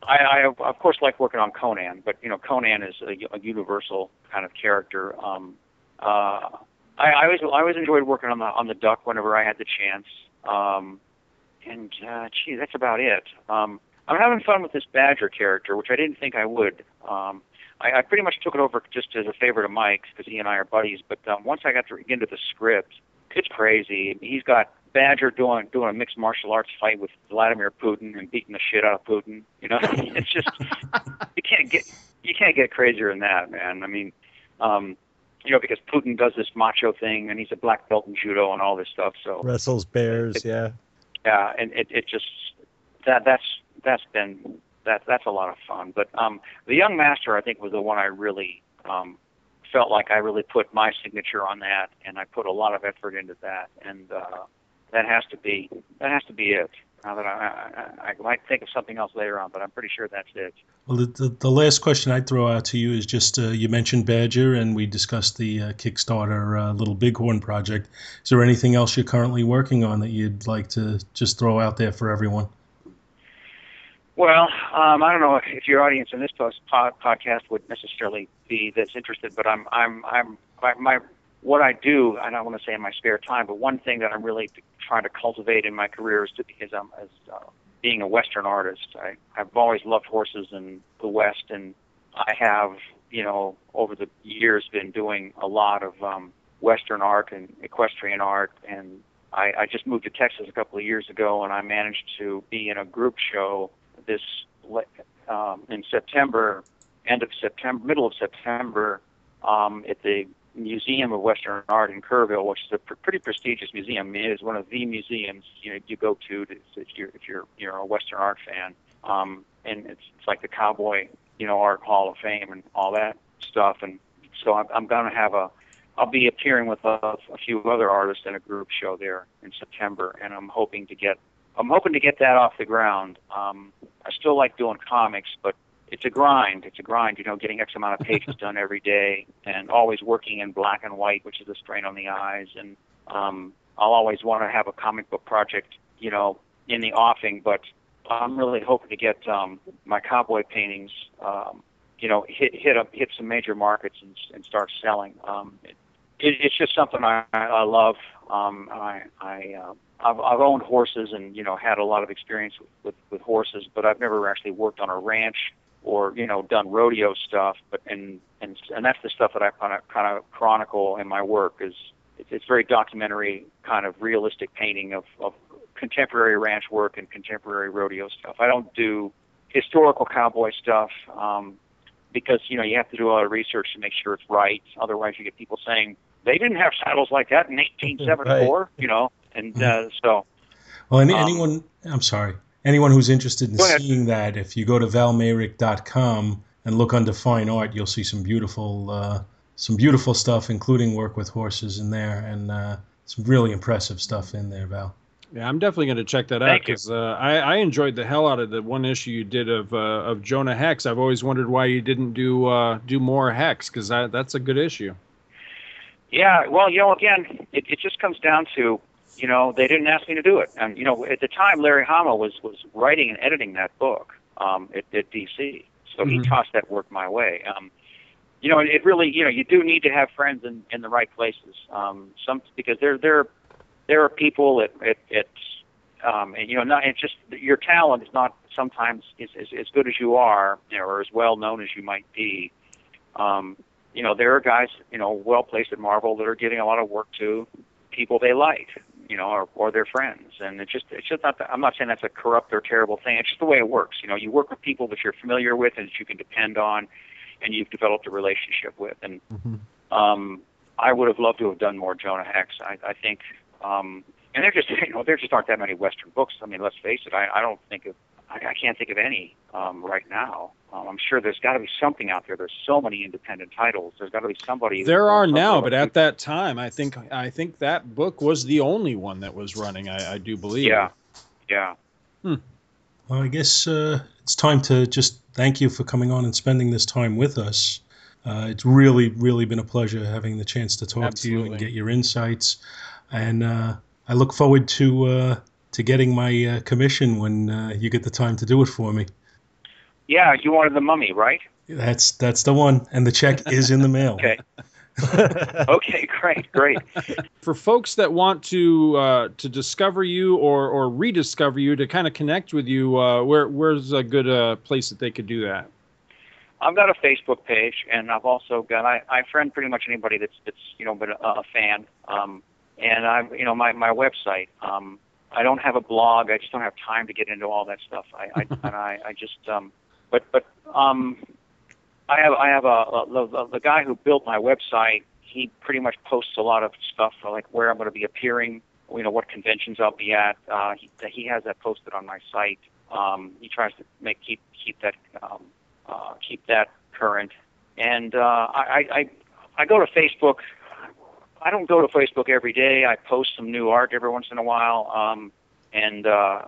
S3: I, I, of course, like working on Conan, but you know, Conan is a, a universal kind of character. Um, uh, I, I always, I always enjoyed working on the on the Duck whenever I had the chance. Um, and uh, gee, that's about it. Um, I'm having fun with this Badger character, which I didn't think I would. Um, I, I pretty much took it over just as a favor to Mike because he and I are buddies. But um, once I got to get into the script, it's crazy. He's got Badger doing doing a mixed martial arts fight with Vladimir Putin and beating the shit out of Putin. You know, it's just you can't get you can't get crazier than that, man. I mean, um, you know, because Putin does this macho thing and he's a black belt in judo and all this stuff. So
S4: wrestles bears. Yeah.
S3: yeah, and it it just that that's that's been that that's a lot of fun. But um, the young master, I think, was the one I really um, felt like I really put my signature on that, and I put a lot of effort into that, and uh, that has to be that has to be it. Now that I, I, I might think of something else later on, but I'm pretty sure that's it.
S2: Well, the, the, the last question I'd throw out to you is just uh, you mentioned Badger and we discussed the uh, Kickstarter uh, Little Bighorn project. Is there anything else you're currently working on that you'd like to just throw out there for everyone?
S3: Well, um, I don't know if your audience in this post pod, podcast would necessarily be that's interested, but I'm I'm I'm my, my what I do. I don't want to say in my spare time, but one thing that I'm really trying to cultivate in my career is to I'm as uh, being a Western artist. I I've always loved horses in the West, and I have you know over the years been doing a lot of um, Western art and equestrian art and I, I just moved to Texas a couple of years ago, and I managed to be in a group show this um, in September, end of September, middle of September, um, at the Museum of Western Art in Kerrville, which is a pr- pretty prestigious museum. I mean, it is one of the museums you know you go to, to if you're if you're you're a Western art fan, um, and it's it's like the Cowboy you know Art Hall of Fame and all that stuff. And so I'm, I'm going to have a I'll be appearing with a, a few other artists in a group show there in September, and I'm hoping to get I'm hoping to get that off the ground. Um, I still like doing comics, but it's a grind. It's a grind, you know, getting X amount of pages done every day, and always working in black and white, which is a strain on the eyes. And um, I'll always want to have a comic book project, you know, in the offing. But I'm really hoping to get um, my cowboy paintings, um, you know, hit hit up hit some major markets and, and start selling. Um, it, it, it's just something I, I love. Um, I, I uh, I've, I've owned horses and you know had a lot of experience with, with with horses, but I've never actually worked on a ranch or you know done rodeo stuff. But and and and that's the stuff that I kind of kind of chronicle in my work is it's, it's very documentary kind of realistic painting of of contemporary ranch work and contemporary rodeo stuff. I don't do historical cowboy stuff um, because you know you have to do a lot of research to make sure it's right. Otherwise, you get people saying they didn't have saddles like that in 1874. right. You know, and mm-hmm. uh, so.
S2: Well, any, um, anyone, I'm sorry, anyone who's interested in seeing that, if you go to valmayerik.com and look under fine art, you'll see some beautiful, uh, some beautiful stuff, including work with horses in there, and uh, some really impressive stuff in there, Val.
S1: Yeah, I'm definitely going to check that out because uh, I, I enjoyed the hell out of the one issue you did of uh, of Jonah Hex. I've always wondered why you didn't do uh, do more Hex because that's a good issue.
S3: Yeah, well, you know, again, it, it just comes down to you know, they didn't ask me to do it. And you know, at the time, Larry Hama was was writing and editing that book um, at, at DC, so mm-hmm. he tossed that work my way. Um, you know, it really, you know, you do need to have friends in, in the right places. Um, some because there there there are people at at, at um, and you know, not it's just your talent is not sometimes is, is as good as you are, you know, or as well known as you might be. Um, you know, there are guys, you know, well placed at Marvel that are getting a lot of work too. People they like, you know, or, or their friends. And it's just, it's just not, that, I'm not saying that's a corrupt or terrible thing. It's just the way it works. You know, you work with people that you're familiar with and that you can depend on and you've developed a relationship with. And, mm-hmm. um, I would have loved to have done more Jonah Hex. I, I think, um, and there just, you know, there just aren't that many Western books. I mean, let's face it. I, I don't think of, I, I can't think of any, um, right now. Um, I'm sure there's got to be something out there. There's so many independent titles. There's got to be somebody.
S1: There are now, but at that time, I think I think that book was the only one that was running. I, I do believe.
S3: Yeah, yeah.
S2: Hmm. Well, I guess uh, it's time to just thank you for coming on and spending this time with us. Uh, it's really, really been a pleasure having the chance to talk Absolutely. to you and get your insights. And uh, I look forward to uh, to getting my uh, commission when uh, you get the time to do it for me.
S3: Yeah, you wanted the mummy, right?
S2: That's that's the one, and the check is in the mail.
S3: okay. okay, great, great.
S1: For folks that want to uh, to discover you or or rediscover you, to kind of connect with you, uh, where where's a good uh, place that they could do that?
S3: I've got a Facebook page, and I've also got I, I friend pretty much anybody that's that's you know been a, a fan. Um, and I'm you know my my website. Um, I don't have a blog. I just don't have time to get into all that stuff. I, I and I, I just um, but but um, I have I have a, a the, the guy who built my website. He pretty much posts a lot of stuff for like where I'm going to be appearing, you know, what conventions I'll be at. Uh, he, he has that posted on my site. Um, he tries to make keep keep that um, uh, keep that current. And uh, I, I I go to Facebook. I don't go to Facebook every day. I post some new art every once in a while. Um, and uh,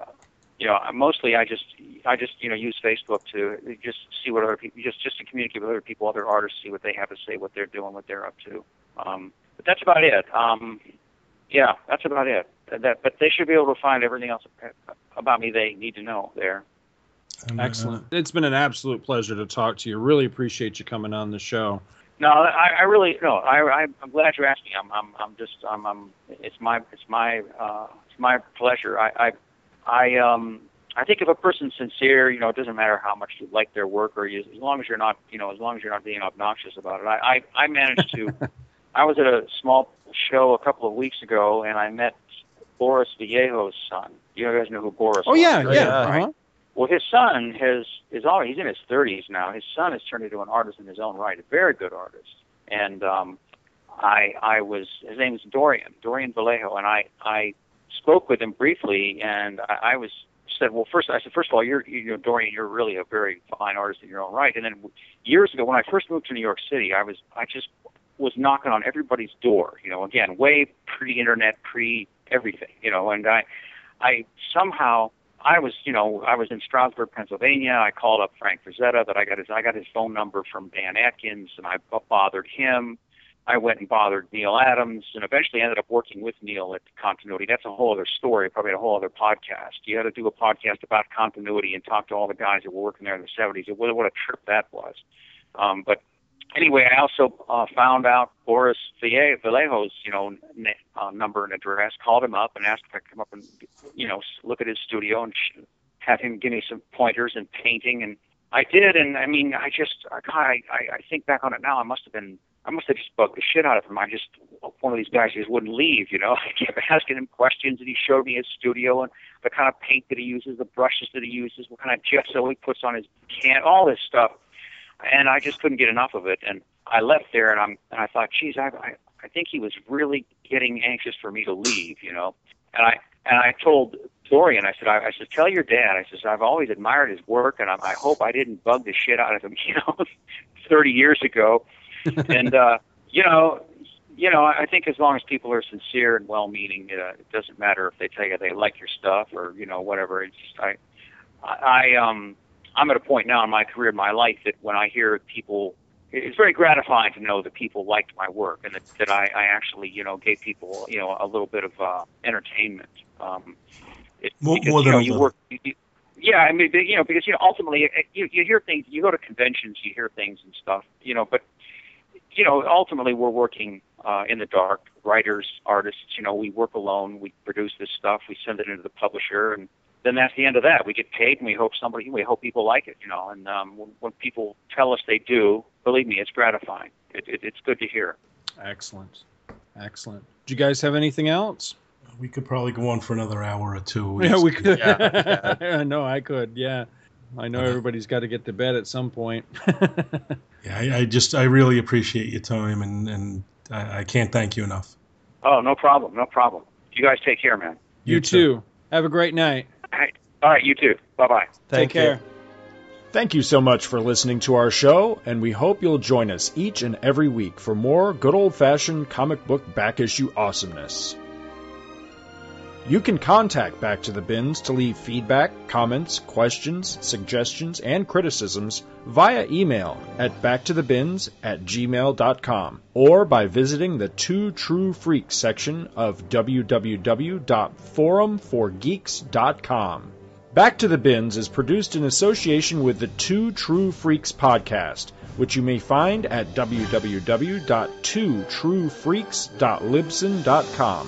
S3: you know, mostly I just I just you know use Facebook to just see what other people just just to communicate with other people, other artists, see what they have to say, what they're doing, what they're up to. Um, but that's about it. Um, yeah, that's about it. That, but they should be able to find everything else about me they need to know there.
S1: Uh, Excellent. It's been an absolute pleasure to talk to you. Really appreciate you coming on the show.
S3: No, I, I really no. I, I'm glad you asked me. I'm, I'm, I'm just, I'm, I'm. It's my, it's my, uh, it's my pleasure. I, I, I, um, I think if a person's sincere, you know, it doesn't matter how much you like their work, or you, as long as you're not, you know, as long as you're not being obnoxious about it. I, I, I managed to. I was at a small show a couple of weeks ago, and I met Boris Vallejo's son. You guys know who Boris?
S1: Oh
S3: was,
S1: yeah,
S3: right?
S1: yeah. Uh-huh.
S3: Well, his son has is already he's in his 30s now. His son has turned into an artist in his own right, a very good artist. And um, I I was his name is Dorian Dorian Vallejo, and I I spoke with him briefly, and I, I was said, well, first I said, first of all, you're you know Dorian, you're really a very fine artist in your own right. And then years ago, when I first moved to New York City, I was I just was knocking on everybody's door. You know, again, way pre-internet, pre-everything. You know, and I I somehow I was, you know, I was in Stroudsburg, Pennsylvania. I called up Frank Frazetta, but I got his, I got his phone number from Dan Adkins, and I bothered him. I went and bothered Neal Adams, and eventually ended up working with Neal at Continuity. That's a whole other story, probably a whole other podcast. You had to do a podcast about continuity and talk to all the guys that were working there in the 70s. What, what a trip that was. Um, but anyway, I also uh, found out Boris Vallejo's, you know, n- uh, number and address. Called him up and asked if I could come up and, you know, look at his studio and have him give me some pointers and painting. And I did. And I mean, I just, God, I, I, I think back on it now. I must have been, I must have just bugged the shit out of him. I just, one of these guys just wouldn't leave. You know, I kept asking him questions, and he showed me his studio and the kind of paint that he uses, the brushes that he uses, what kind of gesso he puts on his can, all this stuff and I just couldn't get enough of it. And I left there, and I'm and I thought, geez, I I, I think he was really getting anxious for me to leave, you know. And I and I told Dorian, I said, I, I said, tell your dad. I said, I've always admired his work, and I, I hope I didn't bug the shit out of him, you know, 30 years ago. And uh, you know, you know, I think as long as people are sincere and well-meaning, uh, it doesn't matter if they tell you they like your stuff or you know whatever. It's just I, I um I'm at a point now in my career, in my life, that when I hear people, it's very gratifying to know that people liked my work and that, that I, I actually, you know, gave people, you know, a little bit of uh, entertainment. Um, it,
S2: more,
S3: because,
S2: more
S3: you know,
S2: than
S3: you work. You, yeah, I mean, you know, because you know, ultimately, you you hear things. You go to conventions, you hear things and stuff. You know, but you know, ultimately, we're working uh, in the dark. Writers, artists, you know, we work alone. We produce this stuff. We send it into the publisher, and then that's the end of that. We get paid, and we hope somebody, we hope people like it, you know. And um, when, when people tell us they do, believe me, it's gratifying. It, it, it's good to hear.
S1: Excellent, excellent. Do you guys have anything else?
S2: We could probably go on for another hour or two.
S1: Yeah, we could. Yeah, yeah. no, I could. Yeah, I know uh-huh. everybody's got to get to bed at some point.
S2: yeah, I, I, just I really appreciate your time, and and I, I, can't thank you enough.
S3: Oh, no problem, no problem. You guys take care, man.
S1: You, you too. too. Have a great night.
S3: All right, you too. Bye bye.
S1: Take care. Thank you so much for listening to our show, and we hope you'll join us each and every week for more good old fashioned comic book back issue awesomeness. You can contact Back to the Bins to leave feedback, comments, questions, suggestions, and criticisms via email at backtothebins at gmail.com or by visiting the Two True Freaks section of www.forumforgeeks.com. Back to the Bins is produced in association with the Two True Freaks podcast, which you may find at www.twotruefreaks.libsyn.com